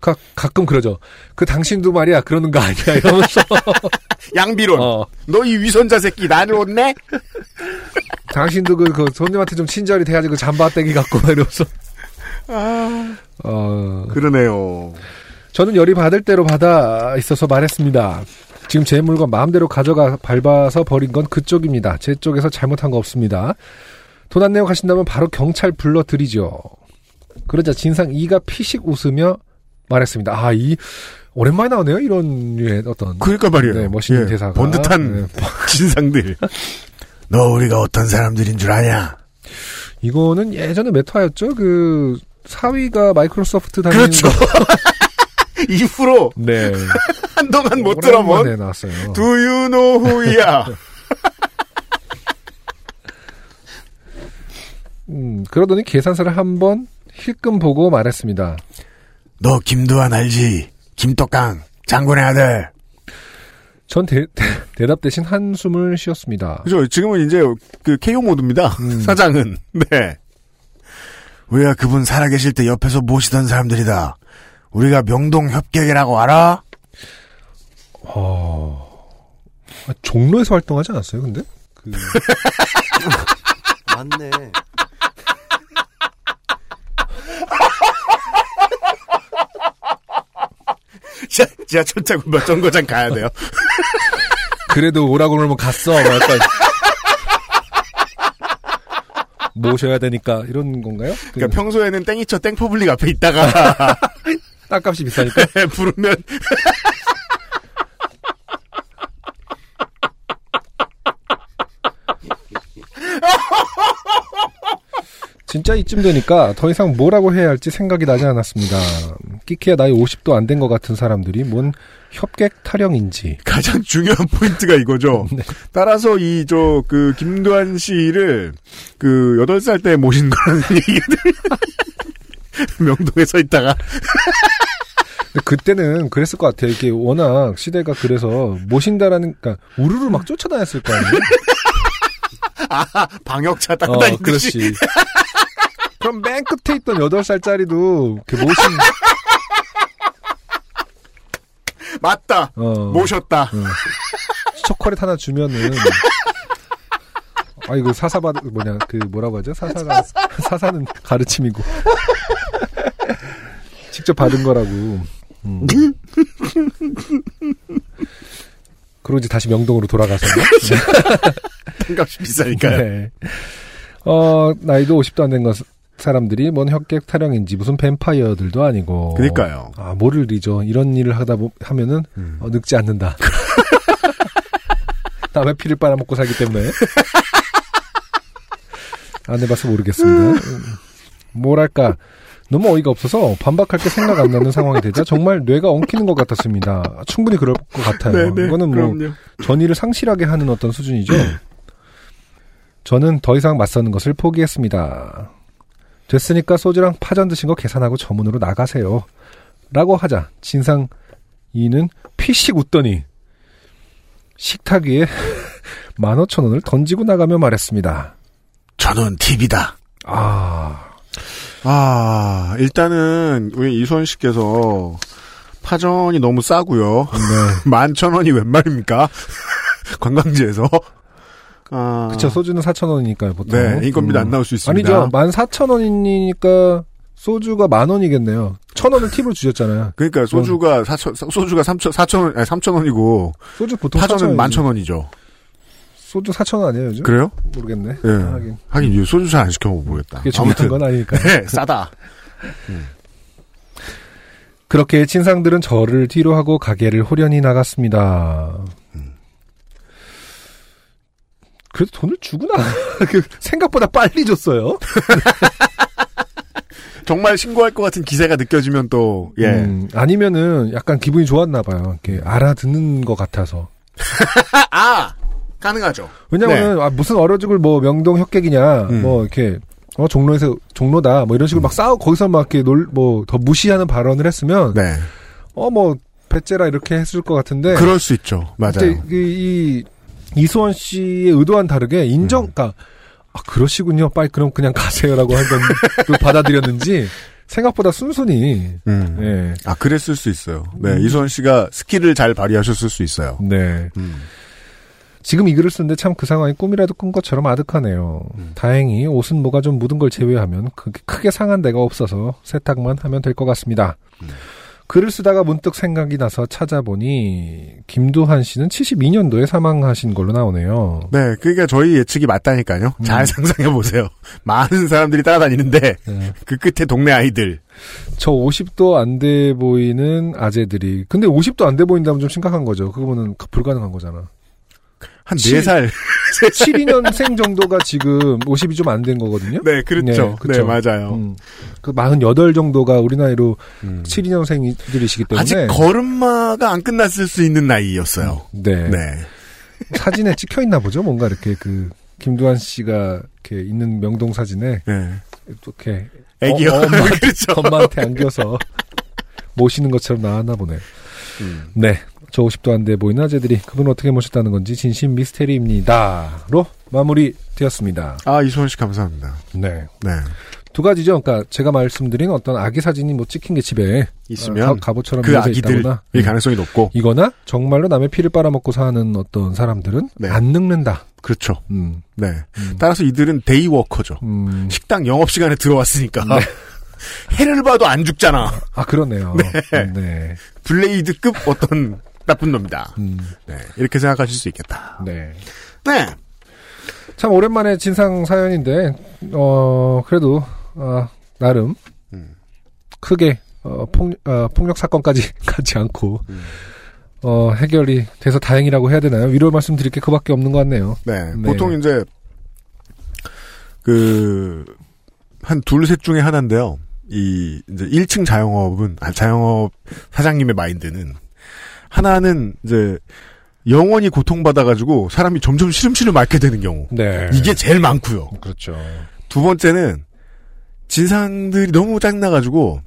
Speaker 2: 가, 가끔 그러죠. 그 당신도 말이야 그러는 거 아니야 이러면서 <laughs>
Speaker 1: 양비론.
Speaker 2: 어,
Speaker 1: 너이 위선자 새끼 나를 혼내? <laughs>
Speaker 2: 당신도 그, 그 손님한테 좀 친절히 대해가지고 잠바떼기 갖고 막 이러면서 어,
Speaker 1: 그러네요.
Speaker 2: 저는 열이 받을 대로 받아 있어서 말했습니다. 지금 제 물건 마음대로 가져가 밟아서 버린 건 그쪽입니다. 제 쪽에서 잘못한 거 없습니다. 돈 안 내고 가신다면 바로 경찰 불러드리죠. 그러자 진상 이가 피식 웃으며 말했습니다. 아, 이, 오랜만에 나오네요. 이런 류의 어떤.
Speaker 1: 그러니까 말이에요.
Speaker 2: 네, 멋있는
Speaker 1: 예,
Speaker 2: 대사가.
Speaker 1: 번듯한
Speaker 2: 네. <laughs>
Speaker 1: 진상들. 너 우리가 어떤 사람들인 줄 아냐?
Speaker 2: 이거는 예전에 메타였죠. 그, 사위가 마이크로소프트 다니는
Speaker 1: 그렇죠.
Speaker 2: 거. <laughs>
Speaker 1: 이후로
Speaker 2: 네. <laughs>
Speaker 1: 한동안 못 들어본
Speaker 2: 나왔어요.
Speaker 1: Do you know who야?
Speaker 2: 음, 그러더니 계산서를 한번 힐끔 보고 말했습니다.
Speaker 1: 너 김두한 알지? 김떡강 장군의 아들.
Speaker 2: 전 대, 답 대신 한숨을 쉬었습니다.
Speaker 1: 그죠? 지금은 이제 그 KO 모드입니다.
Speaker 2: 음. <laughs>
Speaker 1: 사장은. 네. 우리가 그분 살아계실 때 옆에서 모시던 사람들이다. 우리가 명동 협객이라고 알아?
Speaker 2: 어, 아, 종로에서 활동하지 않았어요, 근데? 그, <laughs>
Speaker 5: 맞네.
Speaker 1: 자, 지하철 타고 몇 정거장 가야 돼요. <laughs>
Speaker 2: 그래도 오라고 그러면 갔어. 막 약간. 모셔야 되니까, 이런 건가요? 그,
Speaker 1: 그러니까 평소에는 땡이처 땡퍼블릭 앞에 있다가 <laughs>
Speaker 2: 땅값이 비싸니까. <laughs>
Speaker 1: 부르면
Speaker 2: 진짜 이쯤 되니까 더 이상 뭐라고 해야 할지 생각이 나지 않았습니다. 끼키야 나이 50도 안 된 것 같은 사람들이 뭔 협객 타령인지.
Speaker 1: 가장 중요한 포인트가 이거죠. <laughs>
Speaker 2: 네.
Speaker 1: 따라서 이 저 그 김두한 씨를 그 8살 때 모신 거라는 <laughs> 얘기들 <laughs> 명동에 서 있다가
Speaker 2: 그때는 그랬을 것 같아요. 이게 워낙 시대가 그래서 모신다라는, 그러니까 우르르 막 쫓아다녔을 거 아니에요?
Speaker 1: 아 방역차
Speaker 2: 어,
Speaker 1: 따라다니듯이
Speaker 2: 그렇지. 그럼 맨 끝에 있던 8살짜리도 이렇게 모신,
Speaker 1: 맞다
Speaker 2: 어,
Speaker 1: 모셨다
Speaker 2: 초콜릿 하나 주면은, 아, 이거 사사받, 뭐냐, 그, 뭐라고 하죠? 사사가, <laughs> 사사는 가르침이고. 직접 받은 거라고. 음. 이제 다시 명동으로 돌아가서. <laughs>
Speaker 1: 값이 비싸니까요.
Speaker 2: 네. 어, 나이도 50도 안 된 것, 사람들이 뭔 혁객 타령인지 무슨 뱀파이어들도 아니고.
Speaker 1: 그러니까요.
Speaker 2: 아, 뭐를 리죠. 이런 일을 하다 보, 하면은,
Speaker 1: 음.
Speaker 2: 어, 늙지 않는다. <laughs> 남의 피를 빨아먹고 살기 때문에. 안 해봐서 모르겠습니다. 음, 뭐랄까. 너무 어이가 없어서 반박할 게 생각 안 나는 상황이 되자 정말 뇌가 엉키는 것 같았습니다. 충분히 그럴 것 같아요.
Speaker 1: 네네
Speaker 2: 이거는 뭐
Speaker 1: 그럼요.
Speaker 2: 전의를 상실하게 하는 어떤 수준이죠. 저는 더 이상 맞서는 것을 포기했습니다. 됐으니까 소주랑 파전 드신 거 계산하고 저문으로 나가세요. 라고 하자 진상 이는 피식 웃더니 식탁 위에 <laughs> 만 오천 원을 던지고 나가며 말했습니다.
Speaker 1: 저는 팁이다.
Speaker 2: 아,
Speaker 1: 아, 일단은 우리 이수원 씨께서 파전이 너무 싸고요.
Speaker 2: 네. <laughs>
Speaker 1: 만천 원이 웬 말입니까? <laughs> 관광지에서. 아,
Speaker 2: 그쵸, 소주는 4,000원이니까요, 보통. 음.
Speaker 1: 네, 인건비도 안 나올 수 있습니다.
Speaker 2: 아니죠. 14,000원이니까 소주가 만 원이겠네요. 천 원을 팁으로 주셨잖아요.
Speaker 1: 그러니까 소주가 사천 소주가 삼천 사천 원 아니 삼천 원이고
Speaker 2: 소주 보통
Speaker 1: 파전은
Speaker 2: 4,000원이지.
Speaker 1: 만천 원이죠.
Speaker 2: 소주 4,000원 아니에요, 요즘?
Speaker 1: 그래요?
Speaker 2: 모르겠네.
Speaker 1: 예.
Speaker 2: 하긴.
Speaker 1: 하긴 소주 잘 안 시켜 먹어 보겠다.
Speaker 2: 그게 중요한 건 아니니까. <laughs>
Speaker 1: 네, 싸다.
Speaker 2: 그렇게 친상들은 저를 뒤로 하고 가게를 호련히 나갔습니다. 그래도 돈을 주구나. <laughs> 그 생각보다 빨리 줬어요. <laughs>
Speaker 1: 정말 신고할 것 같은 기세가 느껴지면 또 예.
Speaker 2: 음, 아니면은 약간 기분이 좋았나 봐요. 이렇게 알아듣는 것 같아서. <laughs>
Speaker 1: 아 가능하죠.
Speaker 2: 왜냐면은
Speaker 1: 네.
Speaker 2: 아, 무슨 얼어 죽을 뭐 명동 혁객이냐,
Speaker 1: 음.
Speaker 2: 뭐 이렇게 어 종로에서 종로다, 뭐 이런 식으로 막 싸우 거기서 막 이렇게 놀 뭐 더 무시하는 발언을 했으면
Speaker 1: 네.
Speaker 2: 어 뭐 배째라 이렇게 했을 것 같은데.
Speaker 1: 그럴 수 있죠. 맞아요.
Speaker 2: 이, 이 이수원 씨의 의도와는 다르게 인정,
Speaker 1: 음.
Speaker 2: 그러니까 아, 그러시군요. 빨리 그럼 그냥 가세요라고 한건 또 받아들였는지 생각보다 순순히
Speaker 1: 음.
Speaker 2: 예.
Speaker 1: 아 그랬을 수 있어요. 네,
Speaker 2: 음.
Speaker 1: 이수원 씨가 스킬을 잘 발휘하셨을 수 있어요.
Speaker 2: 네.
Speaker 1: 음.
Speaker 2: 지금 이 글을 쓰는데 참 그 상황이 꿈이라도 꾼 것처럼 아득하네요.
Speaker 1: 음.
Speaker 2: 다행히 옷은 뭐가 좀 묻은 걸 제외하면 크게, 크게 상한 데가 없어서 세탁만 하면 될 것 같습니다.
Speaker 1: 음.
Speaker 2: 글을 쓰다가 문득 생각이 나서 찾아보니 김두한 씨는 72년도에 사망하신 걸로 나오네요.
Speaker 1: 네, 그러니까 저희 예측이 맞다니까요.
Speaker 2: 음.
Speaker 1: 잘 상상해 보세요. 많은 사람들이 따라다니는데
Speaker 2: 네.
Speaker 1: 그 끝에 동네 아이들.
Speaker 2: 저 50도 안 돼 보이는 아재들이. 근데 50도 안 돼 보인다면 좀 심각한 거죠. 그거는 불가능한 거잖아.
Speaker 1: 한
Speaker 2: 칠-
Speaker 1: 4살.
Speaker 2: 72년생 <laughs> 정도가 지금 50이 좀 안 된 거거든요.
Speaker 1: 네, 그렇죠. 네,
Speaker 2: 그쵸.
Speaker 1: 맞아요.
Speaker 2: 음. 그 48 정도가 우리 나이로
Speaker 1: 음.
Speaker 2: 72년생들이시기 때문에
Speaker 1: 아직 걸음마가 안 끝났을 수 있는 나이였어요.
Speaker 2: 네.
Speaker 1: 네.
Speaker 2: 사진에 찍혀 있나 보죠. 뭔가 이렇게 그 김두한 씨가 이렇게 있는 명동 사진에
Speaker 1: 네.
Speaker 2: 이렇게
Speaker 1: 애기요.
Speaker 2: 어, 엄마한테,
Speaker 1: 그렇죠.
Speaker 2: 엄마한테 안겨서 모시는 것처럼 나왔나 보네.
Speaker 1: 음.
Speaker 2: 네. 저 50도 안 돼 보이는 아재들이 그분 어떻게 모셨다는 건지 진심 미스테리입니다.로 마무리 되었습니다.
Speaker 1: 아, 이수원 씨 감사합니다.
Speaker 2: 네.
Speaker 1: 네.
Speaker 2: 두 가지죠. 그러니까 제가 말씀드린 어떤 아기 사진이 뭐 찍힌 게 집에
Speaker 1: 있으면
Speaker 2: 어, 가-
Speaker 1: 그 아기들일
Speaker 2: 있다거나
Speaker 1: 가능성이 높고.
Speaker 2: 이거나 정말로 남의 피를 빨아먹고 사는 어떤 사람들은
Speaker 1: 네.
Speaker 2: 안 늙는다.
Speaker 1: 그렇죠.
Speaker 2: 음.
Speaker 1: 네.
Speaker 2: 음.
Speaker 1: 따라서 이들은 데이워커죠.
Speaker 2: 음.
Speaker 1: 식당 영업 시간에 들어왔으니까. 해를 봐도 안 죽잖아.
Speaker 2: 아 그러네요. <laughs>
Speaker 1: 네.
Speaker 2: 네.
Speaker 1: 블레이드급 어떤 나쁜 놈이다.
Speaker 2: 음.
Speaker 1: 네. 이렇게 생각하실 수 있겠다.
Speaker 2: 네.
Speaker 1: 네.
Speaker 2: 참 오랜만에 진상 사연인데 어 그래도 어, 나름
Speaker 1: 음.
Speaker 2: 크게 어, 폭, 어, 폭력 사건까지 <laughs> 가지 않고
Speaker 1: 음.
Speaker 2: 어, 해결이 돼서 다행이라고 해야 되나요? 위로 말씀드릴 게 그밖에 없는 것 같네요.
Speaker 1: 네.
Speaker 2: 네.
Speaker 1: 보통 이제 그 한 둘 셋 중에 하나인데요. 이 이제 1층 자영업은 아 자영업 사장님의 마인드는 하나는 이제 영원히 고통받아 가지고 사람이 점점 시름시름 앓게 되는 경우.
Speaker 2: 네.
Speaker 1: 이게 제일 많고요.
Speaker 2: 그렇죠.
Speaker 1: 두 번째는 진상들이 너무 짜증나가지고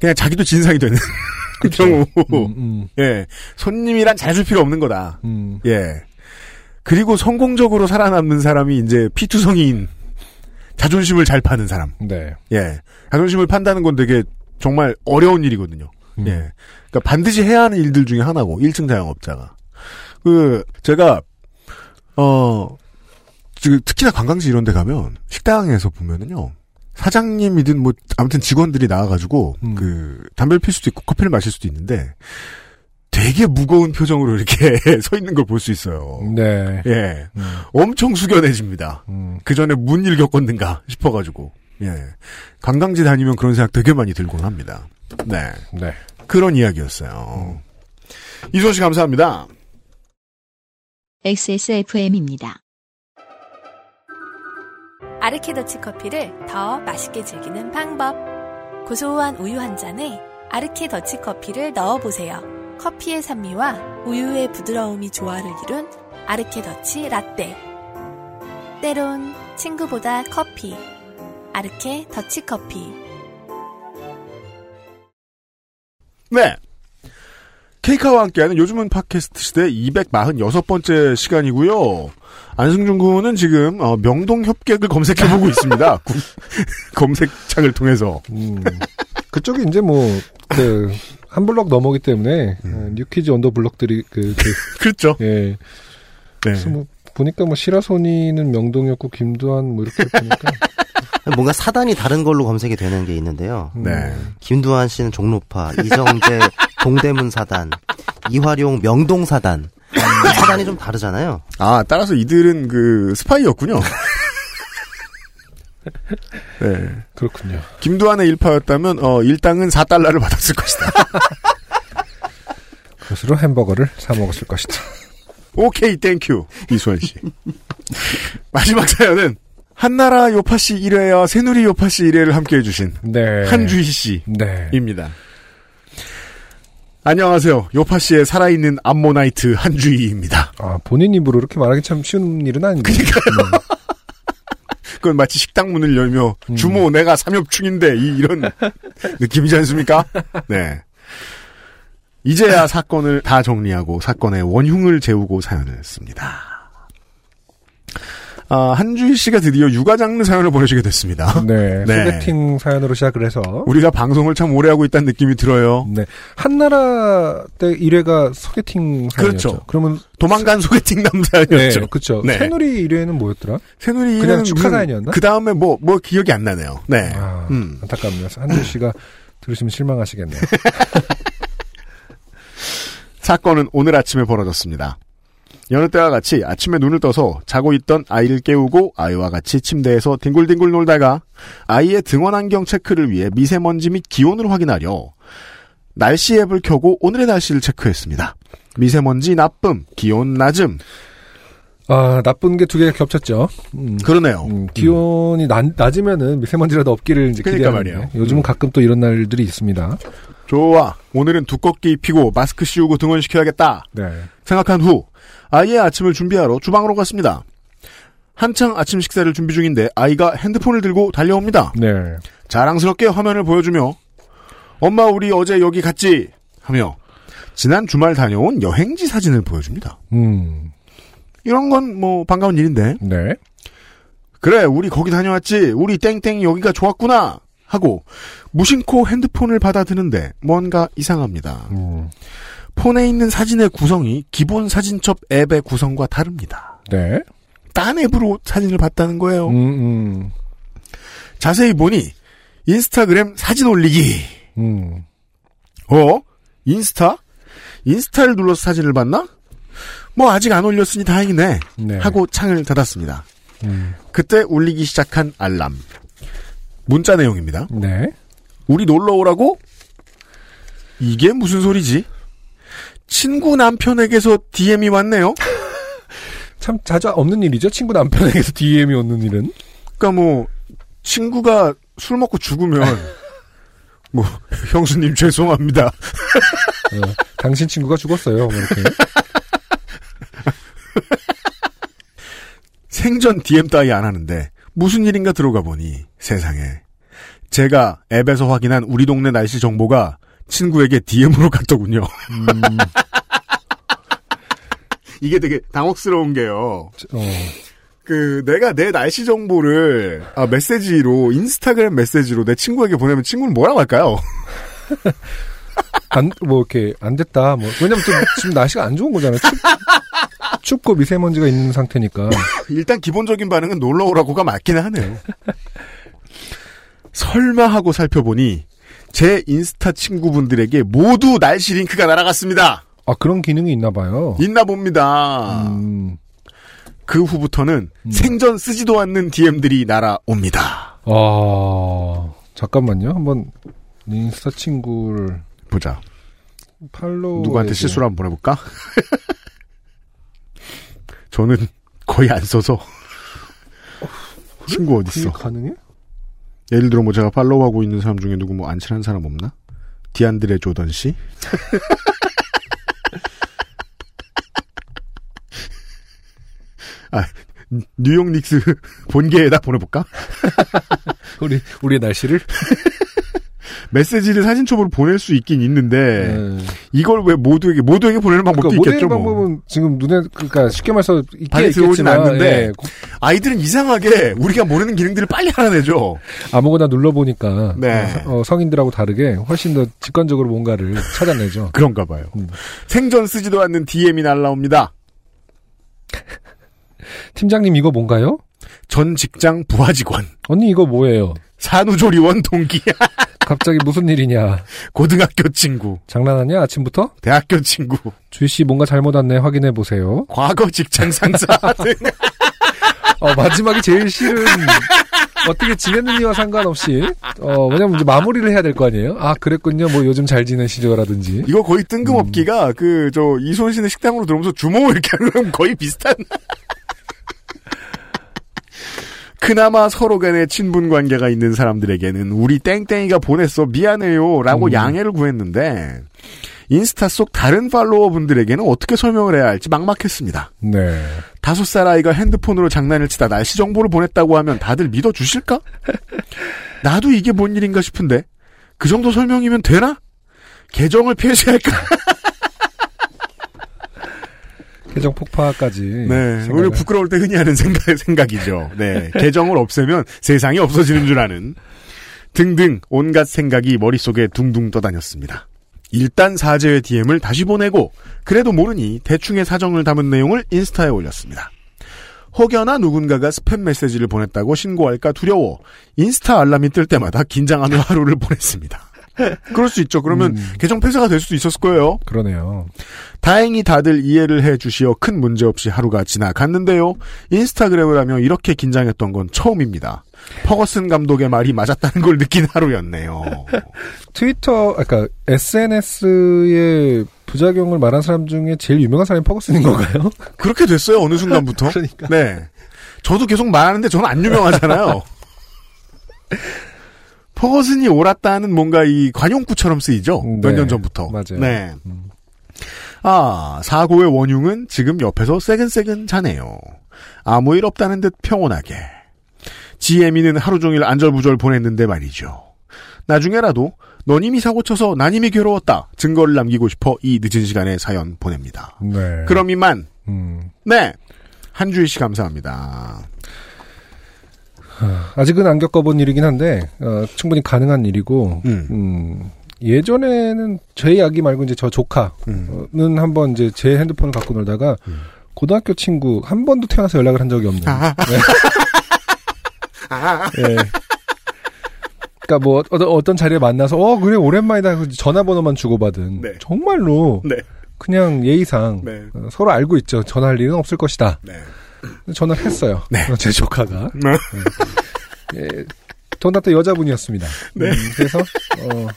Speaker 1: 그냥 자기도 진상이 되는 <laughs> 경우.
Speaker 2: 음, 음,
Speaker 1: 예. 손님이란 잘해줄 필요 없는 거다.
Speaker 2: 음.
Speaker 1: 예. 그리고 성공적으로 살아남는 사람이 이제 피투성이인 자존심을 잘 파는 사람.
Speaker 2: 네.
Speaker 1: 예. 자존심을 판다는 건 되게 정말 어려운 일이거든요.
Speaker 2: 음.
Speaker 1: 예. 그러니까 반드시 해야 하는 일들 중에 하나고 1층 자영업자가. 그 제가 어 지금 특히나 관광지 이런 데 가면 식당에서 보면은요. 사장님이든 뭐 아무튼 직원들이 나와 가지고
Speaker 2: 음.
Speaker 1: 그 담배를 필 수도 있고 커피를 마실 수도 있는데 되게 무거운 표정으로 이렇게 <laughs> 서 있는 걸 볼 수 있어요.
Speaker 2: 네.
Speaker 1: 예.
Speaker 2: 음,
Speaker 1: 엄청 숙연해집니다.
Speaker 2: 음.
Speaker 1: 그 전에 뭔일 겪었는가 싶어가지고. 예. 관광지 다니면 그런 생각 되게 많이 들곤 합니다. 네.
Speaker 2: 네.
Speaker 1: 그런 이야기였어요. 이수원 씨 감사합니다.
Speaker 7: XSFM입니다.
Speaker 11: 아르케더치 커피를 더 맛있게 즐기는 방법. 고소한 우유 한 잔에 아르케 더치 커피를 넣어보세요. 커피의 산미와 우유의 부드러움이 조화를 이룬 아르케 더치 라떼. 때론 친구보다 커피. 아르케 더치 커피.
Speaker 1: 네. 케이카와 함께하는 요즘은 팟캐스트 시대 246번째 시간이고요. 안승준 군은 지금 어, 명동 협객을 검색해보고 있습니다. <laughs> 구- 검색창을 통해서.
Speaker 2: 음, 그쪽이 이제 뭐, 그, 한 블럭 너머기 때문에, 어, New Kids on the Block들이, 그, 그, <laughs>
Speaker 1: 그렇죠.
Speaker 2: 예.
Speaker 1: 네.
Speaker 2: 그래서 뭐, 보니까 뭐, 시라소니는 명동이었고, 김두한 뭐, 이렇게 보니까. <laughs>
Speaker 5: 뭔가 사단이 다른 걸로 검색이 되는 게 있는데요.
Speaker 1: 네.
Speaker 5: 김두한 씨는 종로파, 이정재 <laughs> 동대문 사단, 이화룡 명동 사단. 사단이 좀 다르잖아요.
Speaker 1: 아, 따라서 이들은 그 스파이였군요. 네.
Speaker 2: 그렇군요.
Speaker 1: 김두한의 일파였다면 어, 일당은 4달러를 받았을 것이다. <laughs>
Speaker 2: 그것으로 햄버거를 사 먹었을 것이다.
Speaker 1: 오케이, thank you. 이수환 씨. 마지막 사연은 한나라 요팟시 1회와 새누리 요팟시 1회를 함께 해주신
Speaker 2: 네.
Speaker 1: 한주희 씨입니다.
Speaker 2: 네.
Speaker 1: 안녕하세요. 요팟시의 살아있는 암모나이트 한주희입니다.
Speaker 2: 아, 본인 입으로 이렇게 말하기 참 쉬운 일은 아닌데. 네.
Speaker 1: 그건 마치 식당 문을 열며
Speaker 2: 음.
Speaker 1: 주모 내가 삼엽충인데 이, 이런 느낌이지 않습니까? 네. 이제야 사건을 다 정리하고 사건의 원흉을 재우고 사연을 씁니다. 아, 한주희 씨가 드디어 육아 장르 사연을 보내주게 됐습니다. <laughs>
Speaker 2: 네.
Speaker 1: 네.
Speaker 2: 소개팅 사연으로 시작을 해서.
Speaker 1: 우리가 방송을 참 오래 하고 있다는 느낌이 들어요.
Speaker 2: 네. 한나라 때 1회가 소개팅 사연이었죠.
Speaker 1: 그렇죠.
Speaker 2: 그러면
Speaker 1: 도망간 소개팅 남사였죠.
Speaker 2: 네, 그렇죠.
Speaker 1: 네.
Speaker 2: 새누리 1회는 뭐였더라?
Speaker 1: 새누리
Speaker 2: 그냥
Speaker 1: 이래는
Speaker 2: 축하
Speaker 1: 무슨-
Speaker 2: 사연이었나?
Speaker 1: 그 다음에 뭐, 뭐 기억이 안 나네요. 네.
Speaker 2: 아,
Speaker 1: 음.
Speaker 2: 안타깝네요. 한준 씨가 들으시면 실망하시겠네요. <laughs>
Speaker 1: 사건은 오늘 아침에 벌어졌습니다. 여느 때와 같이 아침에 눈을 떠서 자고 있던 아이를 깨우고 아이와 같이 침대에서 뒹굴뒹굴 놀다가 아이의 등원 안경 체크를 위해 미세먼지 및 기온을 확인하려 날씨 앱을 켜고 오늘의 날씨를 체크했습니다. 미세먼지 나쁨, 기온 낮음.
Speaker 2: 아, 나쁜 게 두 개가 겹쳤죠. 음.
Speaker 1: 그러네요.
Speaker 2: 음, 기온이 낮, 낮으면은 미세먼지라도 없기를 이제
Speaker 1: 그러니까 말이에요.
Speaker 2: 요즘은
Speaker 1: 음.
Speaker 2: 가끔 또 이런 날들이 있습니다.
Speaker 1: 좋아. 오늘은 두껍게 입히고 마스크 씌우고 등원시켜야겠다.
Speaker 2: 네.
Speaker 1: 생각한 후 아이의 아침을 준비하러 주방으로 갔습니다. 한창 아침 식사를 준비 중인데 아이가 핸드폰을 들고 달려옵니다.
Speaker 2: 네.
Speaker 1: 자랑스럽게 화면을 보여주며 엄마 우리 어제 여기 갔지 하며 지난 주말 다녀온 여행지 사진을 보여줍니다.
Speaker 2: 음.
Speaker 1: 이런 건 뭐 반가운 일인데
Speaker 2: 네.
Speaker 1: 그래 우리 거기 다녀왔지 우리 땡땡 여기가 좋았구나 하고 무심코 핸드폰을 받아드는데 뭔가 이상합니다.
Speaker 2: 음.
Speaker 1: 폰에 있는 사진의 구성이 기본 사진첩 앱의 구성과 다릅니다.
Speaker 2: 네.
Speaker 1: 딴 앱으로 사진을 봤다는 거예요.
Speaker 2: 음, 음.
Speaker 1: 자세히 보니 인스타그램 사진 올리기.
Speaker 2: 음.
Speaker 1: 어? 인스타? 인스타를 눌러서 사진을 봤나? 뭐 아직 안 올렸으니 다행이네.
Speaker 2: 네.
Speaker 1: 하고 창을 닫았습니다.
Speaker 2: 음.
Speaker 1: 그때 울리기 시작한 알람. 문자 내용입니다.
Speaker 2: 네.
Speaker 1: 우리 놀러 오라고? 이게 무슨 소리지? 친구 남편에게서 DM이 왔네요. <laughs>
Speaker 2: 참 자주 없는 일이죠. 친구 남편에게서 DM이 오는 일은.
Speaker 1: 그러니까 뭐 친구가 술 먹고 죽으면 <laughs> 뭐 형수님 죄송합니다.
Speaker 2: 어, 당신 친구가 죽었어요. 뭐 이렇게. <laughs>
Speaker 1: 생전 DM 따위 안 하는데 무슨 일인가 들어가 보니 세상에 제가 앱에서 확인한 우리 동네 날씨 정보가 친구에게 DM으로 갔더군요.
Speaker 2: 음,
Speaker 1: 이게 되게 당혹스러운 게요.
Speaker 2: 어,
Speaker 1: 그 내가 내 날씨 정보를 아, 메시지로 인스타그램 메시지로 내 친구에게 보내면 친구는 뭐라고 할까요?
Speaker 2: 안, 뭐, 이렇게, 안 됐다. 뭐, 왜냐면 또 지금 날씨가 안 좋은 거잖아요. 춥, 춥고 미세먼지가 있는 상태니까.
Speaker 1: 일단 기본적인 반응은 놀러 오라고가 맞긴 하네요. <laughs> 설마 하고 살펴보니 제 인스타 친구분들에게 모두 날씨 링크가 날아갔습니다.
Speaker 2: 아, 그런 기능이 있나 봐요.
Speaker 1: 있나 봅니다.
Speaker 2: 음,
Speaker 1: 그 후부터는 생전 쓰지도 않는 DM들이 날아옵니다.
Speaker 2: 아, 잠깐만요. 한번, 인스타 친구를
Speaker 1: 보자.
Speaker 2: 팔로우.
Speaker 1: 누구한테 실수를 한번 보내볼까? <laughs> 저는 거의 안 써서. 친구
Speaker 2: 그게
Speaker 1: 어딨어?
Speaker 2: 가능해?
Speaker 1: 예를 들어 뭐 제가 팔로우하고 있는 사람 중에 누구 뭐 안 친한 사람 없나? 디안드레 조던 씨? <laughs> 아, 뉴욕 닉스 본계에다 보내볼까? <laughs>
Speaker 2: 우리, 우리의 날씨를? <laughs>
Speaker 1: 메시지를 사진첩으로 보낼 수 있긴 있는데
Speaker 2: 네.
Speaker 1: 이걸 왜 모두에게 모두에게 보내는 방법도
Speaker 2: 그러니까 모델
Speaker 1: 있겠죠. 뭐.
Speaker 2: 방법은 지금 눈에 그러니까 쉽게 말해서
Speaker 1: 발이 들어오진
Speaker 2: 있겠지만,
Speaker 1: 않는데
Speaker 2: 예,
Speaker 1: 아이들은 이상하게 우리가 모르는 기능들을 빨리 알아내죠.
Speaker 2: 아무거나 눌러 보니까
Speaker 1: 네.
Speaker 2: 어, 성인들하고 다르게 훨씬 더 직관적으로 뭔가를 찾아내죠. <laughs>
Speaker 1: 그런가 봐요.
Speaker 2: 음.
Speaker 1: 생전 쓰지도 않는 DM이 날라옵니다.
Speaker 2: 팀장님 이거 뭔가요?
Speaker 1: 전 직장 부하 직원,
Speaker 2: 언니 이거 뭐예요?
Speaker 1: 산후조리원 동기, <laughs>
Speaker 2: 갑자기 무슨 일이냐?
Speaker 1: 고등학교 친구,
Speaker 2: 장난하냐 아침부터?
Speaker 1: 대학교 친구,
Speaker 2: 주희 씨 뭔가 잘못 왔네 확인해 보세요.
Speaker 1: 과거 직장 상사 등 <laughs>
Speaker 2: 어, 마지막이 제일 싫은 어떻게 지냈느냐와 상관없이 어 왜냐면 이제 마무리를 해야 될 거 아니에요. 아 그랬군요. 뭐 요즘 잘 지내시죠라든지.
Speaker 1: 이거 거의 뜬금없기가 그저 이손 씨는 식당으로 들어오면서 주모 이렇게 거랑 거의 비슷한. 그나마 서로 간에 친분 관계가 있는 사람들에게는 우리 땡땡이가 보냈어 미안해요라고
Speaker 2: 음.
Speaker 1: 양해를 구했는데 인스타 속 다른 팔로워 분들에게는 어떻게 설명을 해야 할지 막막했습니다.
Speaker 2: 네.
Speaker 1: 다섯 살 아이가 핸드폰으로 장난을 치다 날씨 정보를 보냈다고 하면 다들 믿어 주실까? 나도 이게 뭔 일인가 싶은데 그 정도 설명이면 되나? 계정을 <laughs> 폐쇄할까?
Speaker 2: 계정 폭파까지.
Speaker 1: 네,
Speaker 2: 생각을-
Speaker 1: 우리 부끄러울 때 흔히 하는 생각, <laughs> 생각이죠. 네, 계정을 없애면 세상이 없어지는 줄 아는 등등 온갖 생각이 머릿속에 둥둥 떠다녔습니다. 일단 사제의 DM을 다시 보내고 그래도 모르니 대충의 사정을 담은 내용을 인스타에 올렸습니다. 혹여나 누군가가 스팸 메시지를 보냈다고 신고할까 두려워 인스타 알람이 뜰 때마다 긴장하며 하루를 보냈습니다. 그럴 수 있죠. 그러면 계정 폐쇄가 될 수도 있었을 거예요.
Speaker 2: 그러네요.
Speaker 1: 다행히 다들 이해를 해 주시어 큰 문제 없이 하루가 지나갔는데요. 인스타그램을 하며 이렇게 긴장했던 건 처음입니다. 퍼거슨 감독의 말이 맞았다는 걸 느낀 하루였네요. <laughs>
Speaker 2: 트위터, 그러니까 SNS의 부작용을 말한 사람 중에 제일 유명한 사람이 퍼거슨인 건가요? <laughs>
Speaker 1: 그렇게 됐어요. 어느 순간부터. <laughs>
Speaker 2: 그러니까.
Speaker 1: 네. 저도 계속 말하는데 저는 안 유명하잖아요. 퍼거슨이 옳았다는 뭔가 이 관용구처럼 쓰이죠. 몇
Speaker 2: 네,
Speaker 1: 년 전부터.
Speaker 2: 맞아요.
Speaker 1: 네. 아, 사고의 원흉은 지금 옆에서 새근새근 자네요. 아무 일 없다는 듯 평온하게. GM이는 하루 종일 안절부절 보냈는데 말이죠. 나중에라도 너님이 사고 쳐서 나님이 괴로웠다. 증거를 남기고 싶어 이 늦은 시간에 사연 보냅니다.
Speaker 2: 네.
Speaker 1: 그럼 이만.
Speaker 2: 음.
Speaker 1: 네. 한주희 씨 감사합니다.
Speaker 2: 아직은 안 겪어본 일이긴 한데 어, 충분히 가능한 일이고 음, 예전에는 제 이야기 말고 이제 저 조카는 한번 이제 제 핸드폰을 갖고 놀다가 고등학교 친구 한 번도 태어나서 연락을 한 적이 없는. 네. 예. 그러니까 뭐 어떤 어떤 자리에 만나서 어 그래 오랜만이다. 전화번호만 주고받은. 정말로 그냥 예의상 어, 서로 알고 있죠. 전화할 일은 없을 것이다 전화를 했어요 어, 제 조카가 네. 예, 전화또 여자분이었습니다
Speaker 1: 네.
Speaker 2: 음, 그래서 어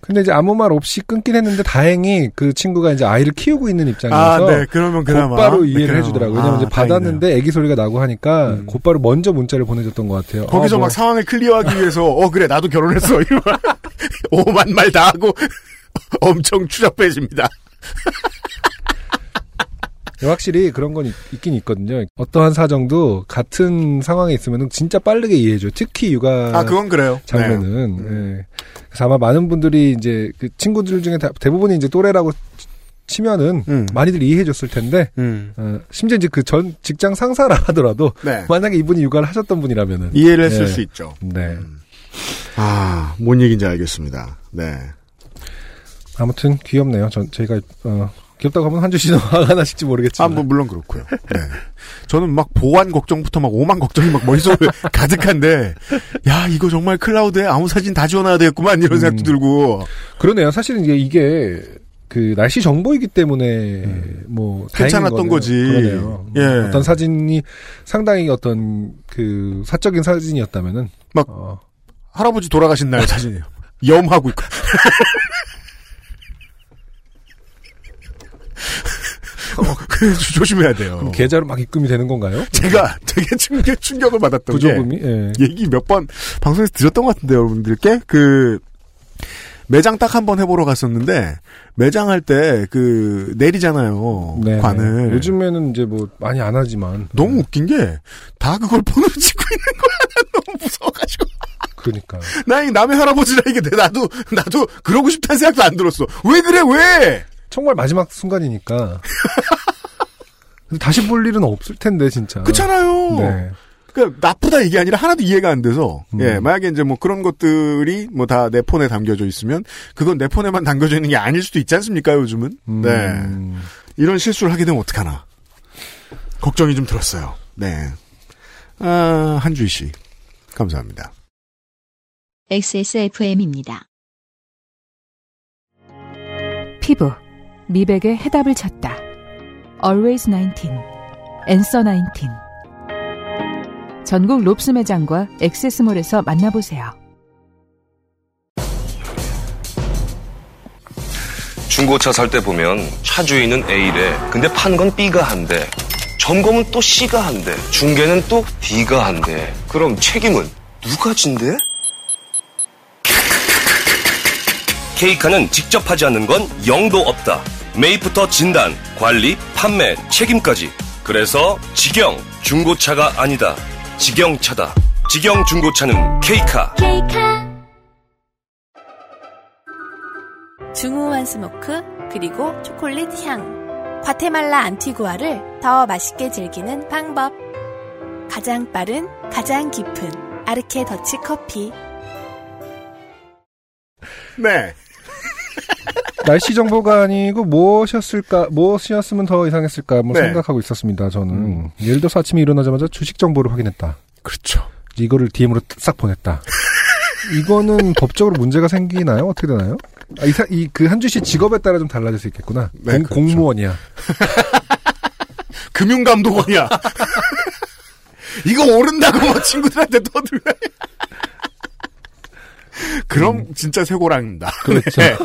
Speaker 2: 근데 이제 아무 말 없이 끊긴 했는데 다행히 그 친구가 이제 아이를 키우고 있는 입장이어서
Speaker 1: 아, 네. 그러면 그나마.
Speaker 2: 곧바로
Speaker 1: 네,
Speaker 2: 이해를
Speaker 1: 그나마.
Speaker 2: 해주더라고요. 왜냐면
Speaker 1: 아,
Speaker 2: 이제 받았는데 애기 소리가 나고 하니까 곧바로 먼저 문자를 보내줬던 것 같아요.
Speaker 1: 거기서
Speaker 2: 어, 뭐,
Speaker 1: 막 상황을 클리어하기 위해서 어 그래 나도 결혼했어 이러면 <laughs> 오만 말 다 하고 <laughs> 엄청 추잡해집니다.
Speaker 2: 확실히 그런 건 있, 긴 있거든요. 어떠한 사정도 같은 상황에 있으면 진짜 빠르게 이해해줘. 특히 육아
Speaker 1: 아, 그건 그래요.
Speaker 2: 장면은.
Speaker 1: 네.
Speaker 2: 예. 그래서 아마 많은 분들이 이제 그 친구들 중에 다- 대부분이 이제 또래라고 치면은
Speaker 1: 음.
Speaker 2: 많이들 이해해줬을 텐데 어, 심지어 이제 그 전 직장 상사라 하더라도
Speaker 1: 네.
Speaker 2: 만약에 이분이 육아를 하셨던 분이라면은
Speaker 1: 이해를 했을
Speaker 2: 예.
Speaker 1: 수 있죠.
Speaker 2: 네.
Speaker 1: 아, 뭔 얘기인지 알겠습니다. 네.
Speaker 2: 아무튼 귀엽네요. 전 제가 어, 귀엽다고 하면 한주 씨도 화가 나실지
Speaker 1: 아,
Speaker 2: 모르겠지만.
Speaker 1: 뭐 물론 그렇고요. 네. 저는 막 보안 걱정부터 막 오만 걱정이 막 머릿속에 <laughs> 가득한데 야 이거 정말 클라우드에 아무 사진 다 지워놔야 되겠구만 이런 생각도 들고
Speaker 2: 그러네요. 사실은 이게 이게 그 날씨 정보이기 때문에 뭐 다행인
Speaker 1: 괜찮았던. 거지.
Speaker 2: 그러네요.
Speaker 1: 예.
Speaker 2: 어떤 사진이 상당히 어떤 그 사적인 사진이었다면은
Speaker 1: 막
Speaker 2: 어,
Speaker 1: 할아버지 돌아가신 날 사진이에요. 염하고 있고. <laughs> 어, 그래서 조심해야 돼요.
Speaker 2: 그럼 계좌로 막 입금이 되는 건가요?
Speaker 1: 제가 되게 충격, 충격을 받았던
Speaker 2: 부조금이?
Speaker 1: 게
Speaker 2: 예.
Speaker 1: 얘기 몇 번 방송에서 드렸던 것 같은데 여러분들께 그 매장 딱 한 번 해보러 갔었는데 매장 할 때 그 내리잖아요
Speaker 2: 네,
Speaker 1: 관을
Speaker 2: 네. 요즘에는 이제 뭐 많이 안 하지만
Speaker 1: 너무 웃긴 게 다 그걸 폰으로 찍고 있는 거야 <laughs> 난 너무 무서워가지고
Speaker 2: 그러니까.
Speaker 1: 나 이 남의 할아버지라 이게 내- 나도 나도 그러고 싶다는 생각도 안 들었어. 왜 그래 왜?
Speaker 2: 정말 마지막 순간이니까. <laughs> 다시 볼 일은 없을 텐데 진짜.
Speaker 1: 그렇잖아요.
Speaker 2: 네.
Speaker 1: 그러니까 나쁘다 이게 아니라 하나도 이해가 안 돼서
Speaker 2: 음.
Speaker 1: 예 만약에 이제 뭐 그런 것들이 뭐 다 내 폰에 담겨져 있으면 그건 내 폰에만 담겨져 있는 게 아닐 수도 있지 않습니까 요즘은
Speaker 2: 음.
Speaker 1: 네 이런 실수를 하게 되면 어떡하나 걱정이 좀 들었어요 네 아, 한주희 씨 감사합니다
Speaker 7: XSFM입니다.
Speaker 12: 피부, 미백의 해답을 찾다. Always 19, Answer 19. 전국 롭스 매장과 액세스몰에서 만나보세요.
Speaker 8: 중고차 살 때 보면 차 주인은 A래. 근데 판 건 B가 한대. 점검은 또 C가 한대. 중개는 또 D가 한대. 그럼 책임은 누가 진대? K카는 직접 하지 않는 건 0도 없다. 매입부터 진단, 관리, 판매, 책임까지. 그래서 직영 중고차가 아니다. 직영차다. 직영 중고차는 K카.
Speaker 11: 중후한 smoke 그리고 초콜릿 향. 과테말라 안티구아를 더 맛있게 즐기는 방법. 가장 빠른, 가장 깊은 아르케 더치 커피.
Speaker 1: 네
Speaker 2: 날씨 정보가 아니고 무엇이었을까, 무엇이었으면 더 이상했을까, 뭐
Speaker 1: 네.
Speaker 2: 생각하고 있었습니다, 저는. 예를 들어서 아침에 일어나자마자 주식 정보를 확인했다.
Speaker 1: 그렇죠
Speaker 2: 이거를 DM으로 싹 보냈다. 이거는 <laughs> 법적으로 문제가 생기나요? 어떻게 되나요? 아, 이, 사- 이, 그 한 주 씨 직업에 따라 좀 달라질 수 있겠구나.
Speaker 1: 네,
Speaker 2: 공,
Speaker 1: 그렇죠.
Speaker 2: 공무원이야. <laughs>
Speaker 1: 금융감독원이야 <laughs> 이거 오른다고 뭐 친구들한테 떠들래 그럼 진짜 쇠고랑입니다
Speaker 2: 그렇죠.
Speaker 1: 네.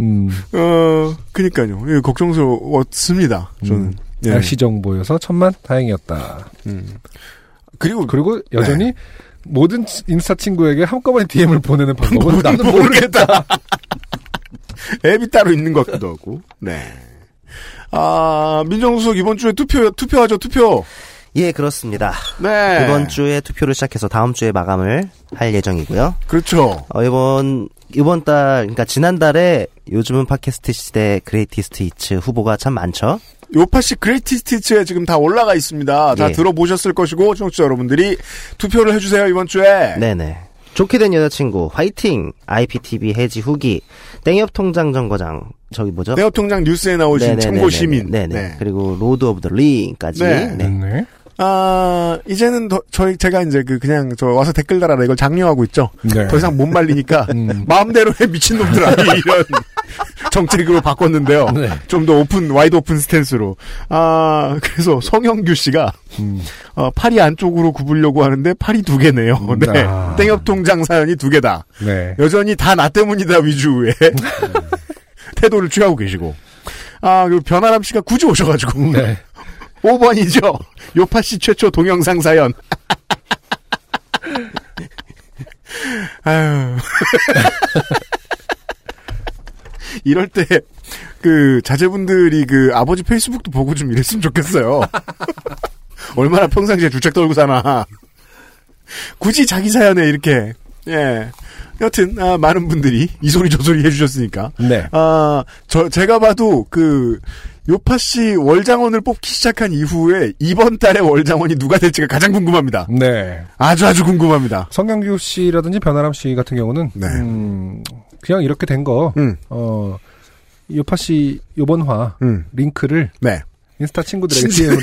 Speaker 2: 음,
Speaker 1: 어, 그니까요. 예, 걱정스러웠습니다. 저는.
Speaker 2: 음,
Speaker 1: 예.
Speaker 2: 날씨 정보여서 천만 다행이었다.
Speaker 1: 음. 그리고,
Speaker 2: 그리고 여전히
Speaker 1: 네.
Speaker 2: 모든 인스타 친구에게 한꺼번에 DM을 보내는 방법은 <laughs> 나는 모르겠다. <laughs>
Speaker 1: 앱이 따로 있는 것 같기도 하고. 네. 아, 민정수석 이번 주에 투표, 투표하죠, 투표.
Speaker 5: 예, 그렇습니다.
Speaker 1: 네.
Speaker 5: 이번 주에 투표를 시작해서 다음 주에 마감을 할 예정이고요.
Speaker 1: 그렇죠.
Speaker 5: 어, 이번 이번 달 그러니까 지난달에 요즘은 팟캐스트 시대 greatest hits 후보가 참 많죠.
Speaker 1: 요팟시 greatest hits에 지금 다 올라가 있습니다. 다
Speaker 5: 예.
Speaker 1: 들어보셨을 것이고, 청취자 여러분들이 투표를 해주세요, 이번 주에.
Speaker 5: 네네. 좋게 된 여자친구 화이팅 IPTV 해지 후기 땡협 통장 정거장 저기 뭐죠?
Speaker 1: 내업통장 뉴스에 나오신. 참고 시민.
Speaker 5: 네네.
Speaker 1: 네.
Speaker 5: 그리고 Lord of the Ring까지.
Speaker 1: 네.
Speaker 5: 네.
Speaker 2: 네.
Speaker 1: 아, 이제는 더, 저희, 제가 이제 그, 그냥, 저, 와서 댓글 달아라 이걸 장려하고 있죠.
Speaker 2: 네.
Speaker 1: 더 이상 못 말리니까, <laughs>
Speaker 2: 음.
Speaker 1: 마음대로 해, 미친놈들아. <laughs> 이런 정책으로 바꿨는데요.
Speaker 2: 네.
Speaker 1: 좀더 open, wide open stance로. 아, 그래서 성영규 씨가,
Speaker 2: 음.
Speaker 1: 어, 팔이 안쪽으로 굽으려고 하는데 팔이 두 개네요. 네.
Speaker 2: 아.
Speaker 1: 땡협통장 사연이 두 개다.
Speaker 2: 네.
Speaker 1: 여전히 다 나 때문이다 위주의 <laughs> 태도를 취하고 계시고. 아, 그리고 변아람 씨가 굳이 오셔가지고.
Speaker 2: 네.
Speaker 1: 5번이죠. <laughs> 요팟시 최초 동영상 사연. <laughs> 아유. <laughs> 이럴 때, 그, 자제분들이 그, 아버지 페이스북도 보고 좀 이랬으면 좋겠어요. 얼마나 평상시에 주책 떨고 사나. 굳이 자기 사연에 이렇게, 예. 여튼, 아, 많은 분들이 이 소리 저 소리 해주셨으니까.
Speaker 2: 네.
Speaker 1: 아, 저, 제가 봐도 그, 요파 씨 월장원을 뽑기 시작한 이후에 이번 달에 월장원이 누가 될지가 가장 궁금합니다.
Speaker 2: 네.
Speaker 1: 아주 아주 궁금합니다.
Speaker 2: 성경규 씨라든지 변아람 씨 같은 경우는
Speaker 1: 네.
Speaker 2: 음, 그냥 이렇게 된 거.
Speaker 1: 음,
Speaker 2: 어, 요파 씨 요번 화
Speaker 1: 음,
Speaker 2: 링크를
Speaker 1: 네.
Speaker 2: 인스타 친구들에게 DM으로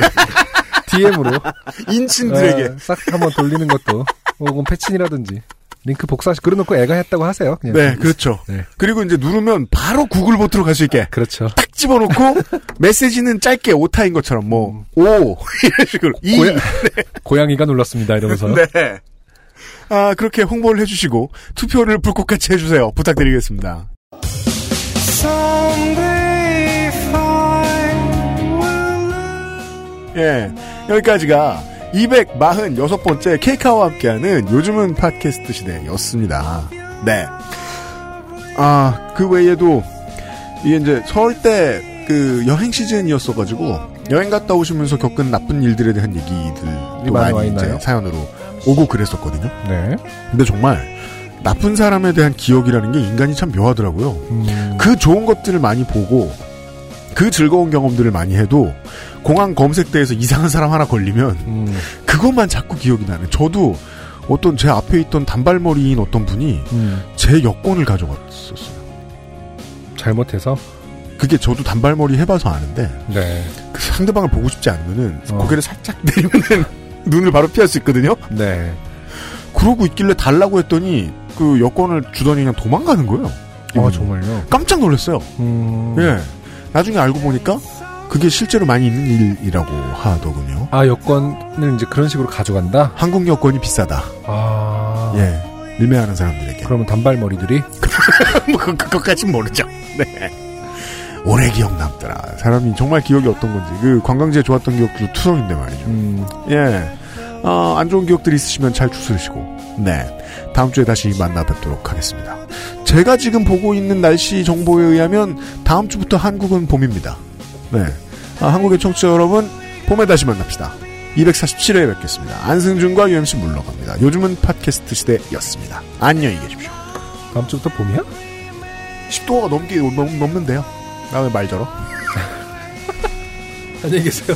Speaker 2: DM으로 <laughs>
Speaker 1: 인친들에게.
Speaker 2: 싹 한번 돌리는 것도 혹은 패친이라든지 링크 복사시 그려놓고 애가 했다고 하세요. 그냥.
Speaker 1: 네, 그렇죠.
Speaker 2: 네.
Speaker 1: 그리고 이제 누르면 바로 구글 보트로 갈 수 있게
Speaker 2: 그렇죠.
Speaker 1: 딱 집어넣고 <laughs> 메시지는 짧게 오타인 것처럼 뭐, 오, <laughs> 이런 식으로. 이,
Speaker 2: 고야, <laughs> 고양이가 눌렀습니다 이러면서.
Speaker 1: 네. 아, 그렇게 홍보를 해주시고 투표를 불꽃같이 해주세요. 부탁드리겠습니다. 예, 여기까지가 246번째 케이카와 함께하는 요즘은 팟캐스트 시대였습니다. 네. 아, 그 외에도, 이게 이제 설때그 여행 시즌이었어가지고, 여행 갔다 오시면서 겪은 나쁜 일들에 대한 얘기들이
Speaker 2: 많이
Speaker 1: 많이,
Speaker 2: 와
Speaker 1: 이제? 사연으로 오고 그랬었거든요.
Speaker 2: 네.
Speaker 1: 근데 정말 나쁜 사람에 대한 기억이라는 게 인간이 참 묘하더라고요.
Speaker 2: 음.
Speaker 1: 그 좋은 것들을 많이 보고 그 즐거운 경험들을 많이 해도 공항 검색대에서 이상한 사람 하나 걸리면
Speaker 2: 음.
Speaker 1: 그것만 자꾸 기억이 나는. 저도 어떤 제 앞에 있던 단발머리인 어떤 분이
Speaker 2: 음.
Speaker 1: 제 여권을 가져갔었어요.
Speaker 2: 잘못해서
Speaker 1: 그게 저도 단발머리 해봐서 아는데
Speaker 2: 네.
Speaker 1: 그 상대방을 보고 싶지 않으면은
Speaker 2: 어.
Speaker 1: 고개를 살짝 <laughs> 내리면은 눈을 바로 피할 수 있거든요.
Speaker 2: 네.
Speaker 1: 그러고 있길래 달라고 했더니 그 여권을 주더니 그냥 도망가는 거예요.
Speaker 2: 아. 정말요.
Speaker 1: 깜짝 놀랐어요.
Speaker 2: 음.
Speaker 1: 예. 나중에 알고 보니까 그게 실제로 많이 있는 일이라고 하더군요.
Speaker 2: 아 여권을 이제 그런 식으로 가져간다.
Speaker 1: 한국 여권이 비싸다.
Speaker 2: 아.
Speaker 1: 예. 일매하는 사람들에게.
Speaker 2: 그러면 단발머리들이 <laughs>
Speaker 1: 뭐 그, 그것까진 모르죠. 네. 오래 기억 남더라. 사람이 정말 기억이 어떤 건지. 그 관광지에 좋았던 기억도 투성인데 말이죠.
Speaker 2: 음.
Speaker 1: 예. 어, 안 좋은 기억들이 있으시면 잘 추스르시고. 네. 다음 주에 다시 만나 뵙도록 하겠습니다. 제가 지금 보고 있는 날씨 정보에 의하면 다음 주부터 한국은 봄입니다. 네. 아, 한국의 청취자 여러분, 봄에 다시 만납시다. 247회에 뵙겠습니다. 안승준과 UMC 물러갑니다. 요즘은 팟캐스트 시대였습니다. 안녕히 계십시오.
Speaker 2: 다음 주부터 봄이야?
Speaker 1: 10도가 넘게 넘, 넘는데요. 나 왜 말 저러? <laughs>
Speaker 2: 안녕히 계세요.